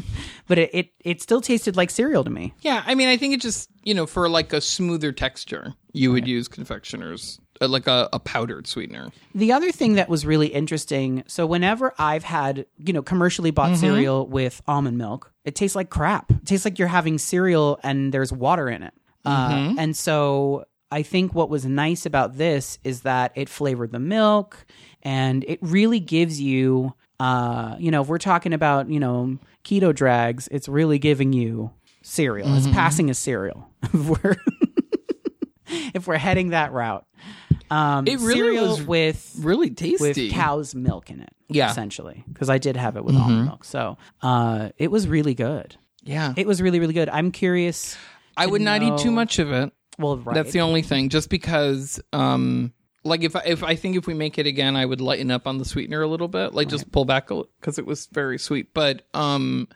but it, it it still tasted like cereal to me. Yeah, I mean, I think it just, you know, for like a smoother texture. you would use confectioners uh, like a, a powdered sweetener. The other thing that was really interesting, so whenever I've had, you know, commercially bought cereal with almond milk, it tastes like crap. It tastes like you're having cereal and there's water in it. Uh, and so I think what was nice about this is that it flavored the milk and it really gives you, uh, you know, if we're talking about, you know, keto drags, it's really giving you cereal. It's passing a cereal. if we're if we're heading that route. Um, It really was with Really tasty with cow's milk in it. Yeah. essentially, because I did have it with almond milk, so uh, it was really good. yeah. It was really really good. I'm curious. I would not eat too much of it. Well, right. That's the only thing. Just because, um, like if I, if I think if we make it again, I would lighten up on the sweetener a little bit, like just pull back because it was very sweet. But um,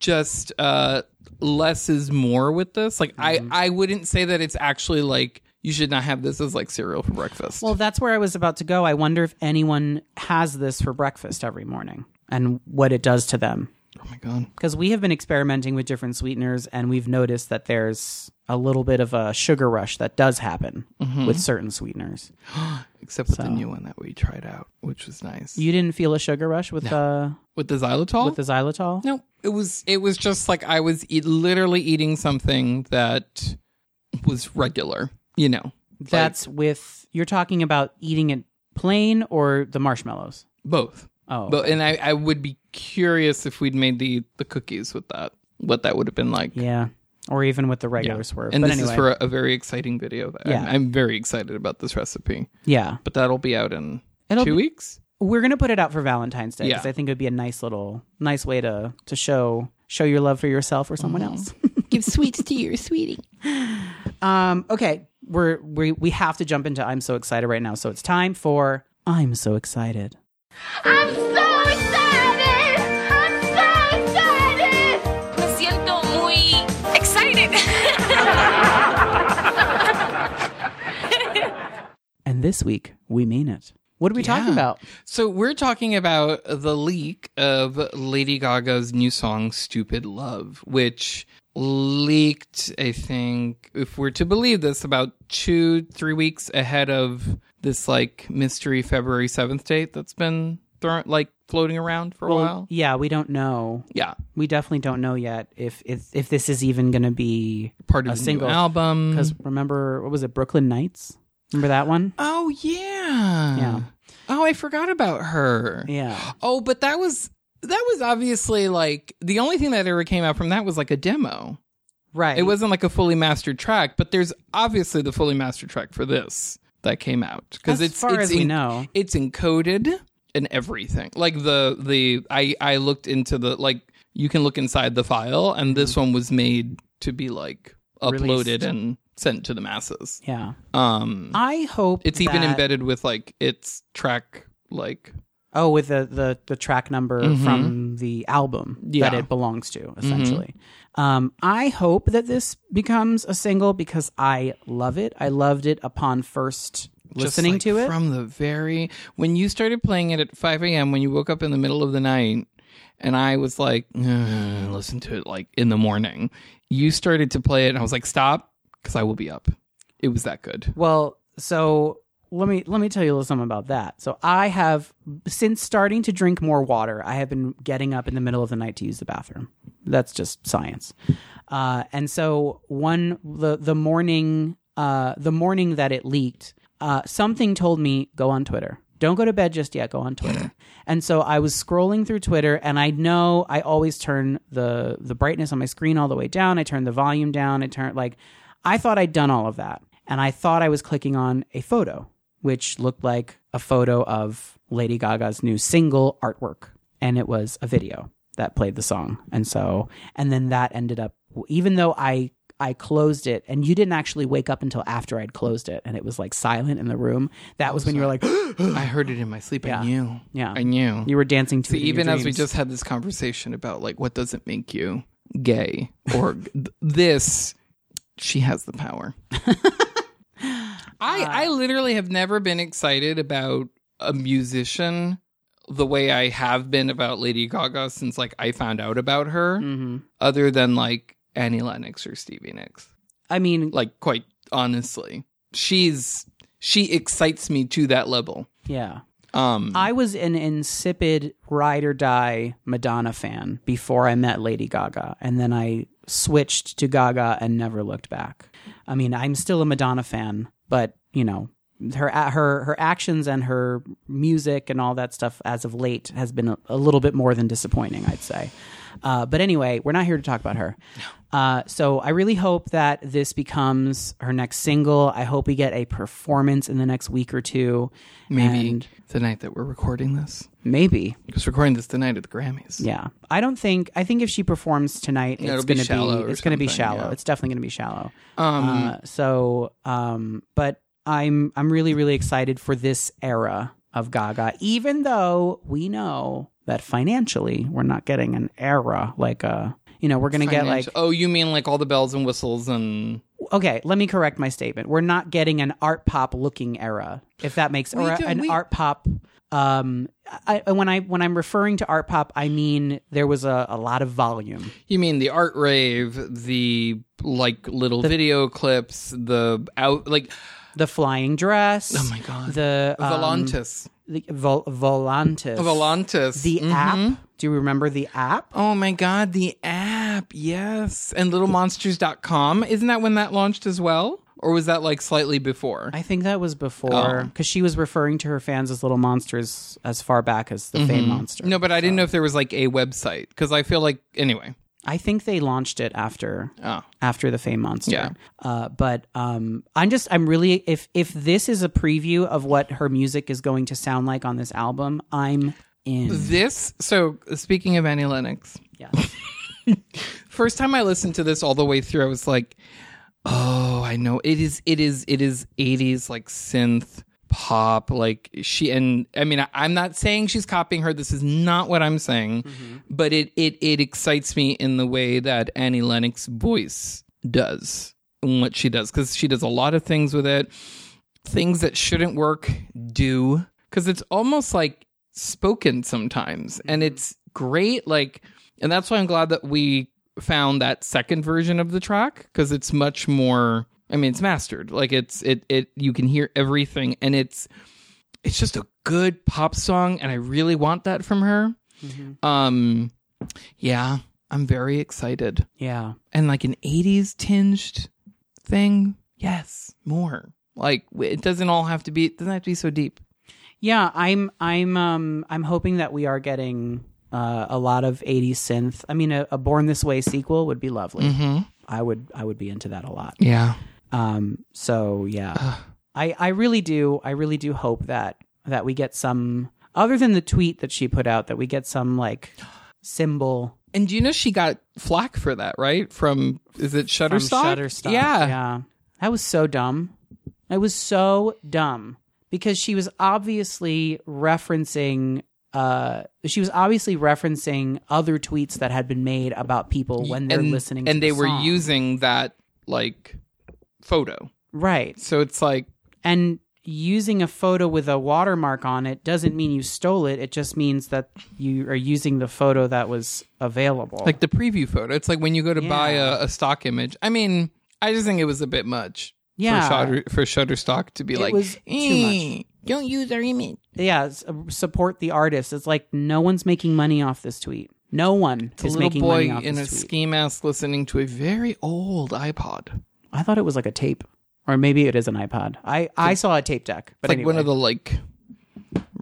just uh, less is more with this. Like Mm-hmm. I I wouldn't say that it's actually like you should not have this as like cereal for breakfast. Well, that's where I was about to go. I wonder if anyone has this for breakfast every morning and what it does to them. Oh my god. Because we have been experimenting with different sweeteners and we've noticed that there's a little bit of a sugar rush that does happen Mm-hmm. with certain sweeteners. Except with the new one that we tried out, which was nice. You didn't feel a sugar rush with uh with the xylitol. with the xylitol? No, it was it was just like I was eat, literally eating something that was regular. You know, That's with you're talking about eating it plain or the marshmallows. both. Oh, But and I, I would be curious if we'd made the the cookies with that, what that would have been like. yeah, or even with the regular swerve. And but this anyway, is for a, a very exciting video. That Yeah. I'm, I'm very excited about this recipe. yeah, But that'll be out in It'll two be- weeks. we're gonna put it out for Valentine's Day because Yeah. I think it would be a nice little nice way to to show show your love for yourself or someone Mm-hmm. else. Give sweets to your sweetie. Um, okay, we're we we have to jump into I'm so excited right now. So it's time for I'm so excited. I'm so excited! I'm so excited! Me siento muy excited. And this week we mean it. What are we talking Yeah. about? So we're talking about the leak of Lady Gaga's new song "Stupid Love," which leaked, I think, if we're to believe this, about two, three weeks ahead of this like mystery February seventh date that's been thrown like floating around for a while. yeah, we don't know. Yeah, We definitely don't know yet if if, if this is even going to be part of a the single album. Because remember, what was it, Brooklyn Nights? Remember that one? oh yeah, Yeah. Oh, I forgot about her. Yeah. Oh, but that was that was obviously like the only thing that ever came out from that was like a demo. Right. It wasn't like a fully mastered track, but there's obviously the fully mastered track for this that came out because As it's far it's as we know. it's encoded and everything. Like the the I I looked into the like you can look inside the file and this one was made to be like uploaded Mm-hmm. Released. and sent to the masses. Yeah. Um I hope it's even that- embedded with like its track like Oh, with the the, the track number from the album that Mm-hmm. Yeah. Mm-hmm. it belongs to, essentially. Um, I hope that this becomes a single because I love it. I loved it upon first listening like, to it. from the very when you started playing it at 5 a.m. when you woke up in the middle of the night and I was like, listen to it like in the morning. You started to play it and I was like, stop, because I will be up. It was that good. Well, so let me let me tell you a little something about that. So I have since starting to drink more water, I have been getting up in the middle of the night to use the bathroom. That's just science. Uh, and so one the the morning uh, the morning that it leaked, uh, something told me go on Twitter. Don't go to bed just yet. Go on Twitter. and so I was scrolling through Twitter, and I know I always turn the the brightness on my screen all the way down. I turn the volume down. I turn like I thought I'd done all of that, and I thought I was clicking on a photo, which looked like a photo of Lady Gaga's new single artwork, and it was a video that played the song. And so, and then that ended up, even though I I closed it, and you didn't actually wake up until after I'd closed it, and it was like silent in the room. That was when you were like, I heard it in my sleep. Yeah. I knew. Yeah. I knew. you were dancing to See, even as we just had this conversation about like what doesn't make you gay or this, she has the power. I I literally have never been excited about a musician the way I have been about Lady Gaga since like I found out about her, Mhm. other than like Annie Lennox or Stevie Nicks. I mean, Like quite honestly, she's she excites me to that level. Yeah. Um, I was an insipid ride or die Madonna fan before I met Lady Gaga, and then I switched to Gaga and never looked back. I mean, I'm still a Madonna fan, but you know, her her her actions and her music and all that stuff as of late has been a, a little bit more than disappointing, I'd say. Uh, but anyway, we're not here to talk about her. Uh, so I really hope that this becomes her next single. I hope we get a performance in the next week or two. maybe And the night that we're recording this, maybe because recording this the night of the Grammys. yeah, I don't think. I think if she performs tonight, Yeah, it's it'll be going to shallow be. It's going to be something, shallow. yeah. It's definitely going to be shallow. Um, uh, so, um, but I'm I'm really really excited for this era of Gaga, even though we know that financially we're not getting an era like a. You know, we're going to get like financial- oh, you mean like all the bells and whistles and okay, let me correct my statement. We're not getting an art pop looking era, if that makes or do- an we- art pop. Um, I, when I when I'm referring to art pop, I mean there was a, a lot of volume. You mean the art rave, the like little video clips, the out like The flying dress. oh my god, The um, Volantis, the Vol- Volantis. Volantis, The Mhm. app. Do you remember the app? Oh my god, the app, yes, and littlemonsters.com. Isn't that when that launched as well, or was that like slightly before? I think that was before Oh. because she was referring to her fans as little monsters as far back as the Fame Monster. Mm-hmm. no, but I didn't know if there was like a website because I feel like anyway. I think they launched it after Oh, after the Fame Monster. Yeah. Uh, but um, I'm just I'm really if if this is a preview of what her music is going to sound like on this album, I'm in. this. So speaking of Annie Lennox, Yeah. first time I listened to this all the way through, I was like, "Oh, I know it is. It is. It is '80s like synth pop. Like she and I mean, I, I'm not saying she's copying her. This is not what I'm saying, mm-hmm. but it it it excites me in the way that Annie Lennox voice does and what she does because she does a lot of things with it. Things that shouldn't work do because it's almost like spoken sometimes and mm-hmm. it's great like and that's why i'm glad that we found that second version of the track because it's much more i mean it's mastered. Like it's it it you can hear everything and it's it's just a good pop song and i really want that from her. Um yeah i'm very excited. Yeah. and like an 80s tinged thing? Yes more. Like it doesn't all have to be it doesn't have to be so deep. Yeah, I'm I'm um I'm hoping that we are getting uh, a lot of 80s synth. I mean, a, a Born This Way sequel would be lovely. mm-hmm. I would I would be into that a lot. yeah Um, so yeah, I I really do I really do hope that that we get some other than the tweet that she put out that we get some like symbol And do you know she got flack for that, right? From is it from Shutterstock? Shutterstock. Yeah. yeah, that was so dumb. It was so dumb because she was obviously referencing. Uh, she was obviously referencing other tweets that had been made about people when they're and, listening, to and they the were using that like photo. right. So it's like And using a photo with a watermark on it doesn't mean you stole it. It just means that you are using the photo that was available. like the preview photo. It's like when you go to buy a, a stock image. I mean, I just think it was a bit much. Yeah. For, for Shutterstock to be It like, was too "Eh, don't use our image. yeah, s- uh, support the artist. It's like no one's making money off this tweet. No one It's a is little making boy money off in a this tweet. ski mask listening to a very old iPod. I thought it was like a tape, or maybe it is an iPod. I I saw a tape deck, but like anyway, one of the like,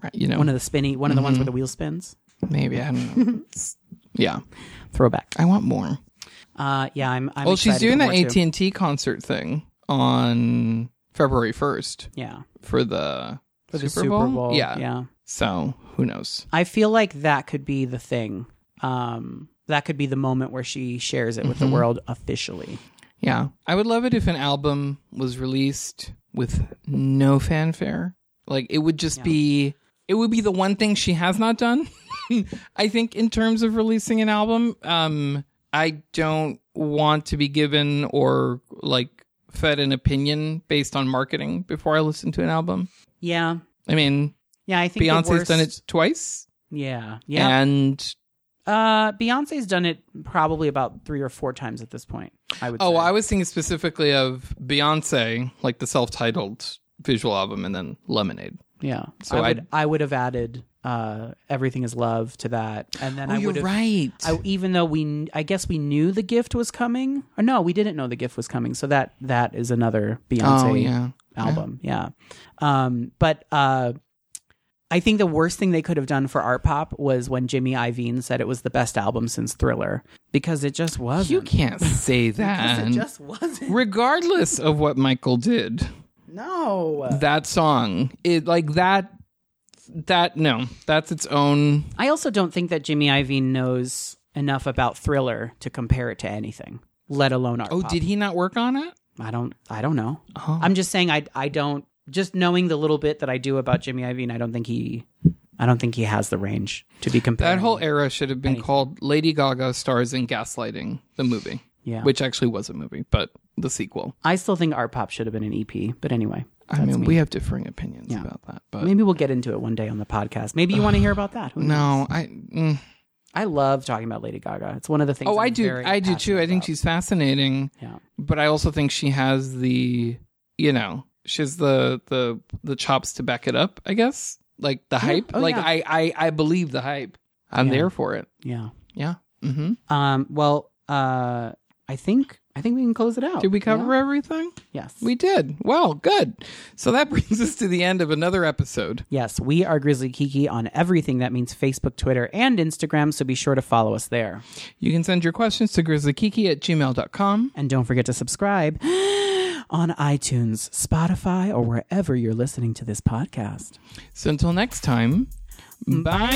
right, you know, one of the spinny, one of the ones Mm-hmm. where the wheel spins. maybe I don't know. It's- yeah, Throwback. I want more. Uh, yeah, I'm. I'm well, she's excited doing for that more, too. AT and T concert thing on February first Yeah, for the for the Super Bowl? Yeah, Yeah. yeah. So who knows? I feel like that could be the thing. Um, that could be the moment where she shares it with Mm-hmm. the world officially. Yeah, I would love it if an album was released with no fanfare. Like it would just be. It would be the one thing she has not done. I think in terms of releasing an album, um, I don't want to be given or like fed an opinion based on marketing before I listen to an album. Yeah, I mean, yeah. I think Beyonce's done it twice, Yeah, yeah. and Uh, Beyonce's done it probably about three or four times at this point. I would. oh. I was thinking specifically of Beyonce, like the self-titled visual album, and then Lemonade. Yeah. So I would I'd- I would have added uh, "Everything Is Love" to that, and then I would. Oh, right. I, even though we, I guess we knew the gift was coming, or no, we didn't know the gift was coming. So that that is another Beyonce oh yeah. album. Yeah. Um, but uh, I think the worst thing they could have done for Art Pop was when Jimmy Iovine said it was the best album since Thriller because it just wasn't. You can't say that. it just wasn't. Regardless of what Michael did, No. that song, it like that. That no, that's its own. I also don't think that Jimmy Iovine knows enough about Thriller to compare it to anything, let alone Art Oh, Pop. did he not work on it? I don't. I don't know. Oh. I'm just saying. I. I don't. Just knowing the little bit that I do about Jimmy Iovine, I don't think he. I don't think he has the range to be compared. That whole era should have been called Lady Gaga stars in Gaslighting, the movie. Yeah. Which actually was a movie, but the sequel. I still think Art Pop should have been an EP, but anyway. I that's mean, me. we have differing opinions Yeah. about that, but Maybe we'll get into it one day on the podcast. Maybe you want to hear about that. Who knows? no, I. Mm. I love talking about Lady Gaga. It's one of the things. Oh, I'm I do. I do too. passionate I think she's fascinating, Yeah. but I also think she has the, you know, she has the the the chops to back it up. I guess, like the hype. Oh, like yeah. I, I I believe the hype. I'm Yeah. there for it. Yeah. Yeah. Mm-hmm. Um. Well. Uh. I think. I think we can close it out. Did we cover Yeah? everything? Yes. We did. Well, good. So that brings us to the end of another episode. Yes, we are Grizzly Kiki on everything that means Facebook, Twitter, and Instagram, so be sure to follow us there. You can send your questions to grizzlykiki at gmail.com. And don't forget to subscribe on iTunes, Spotify, or wherever you're listening to this podcast. So until next time, bye.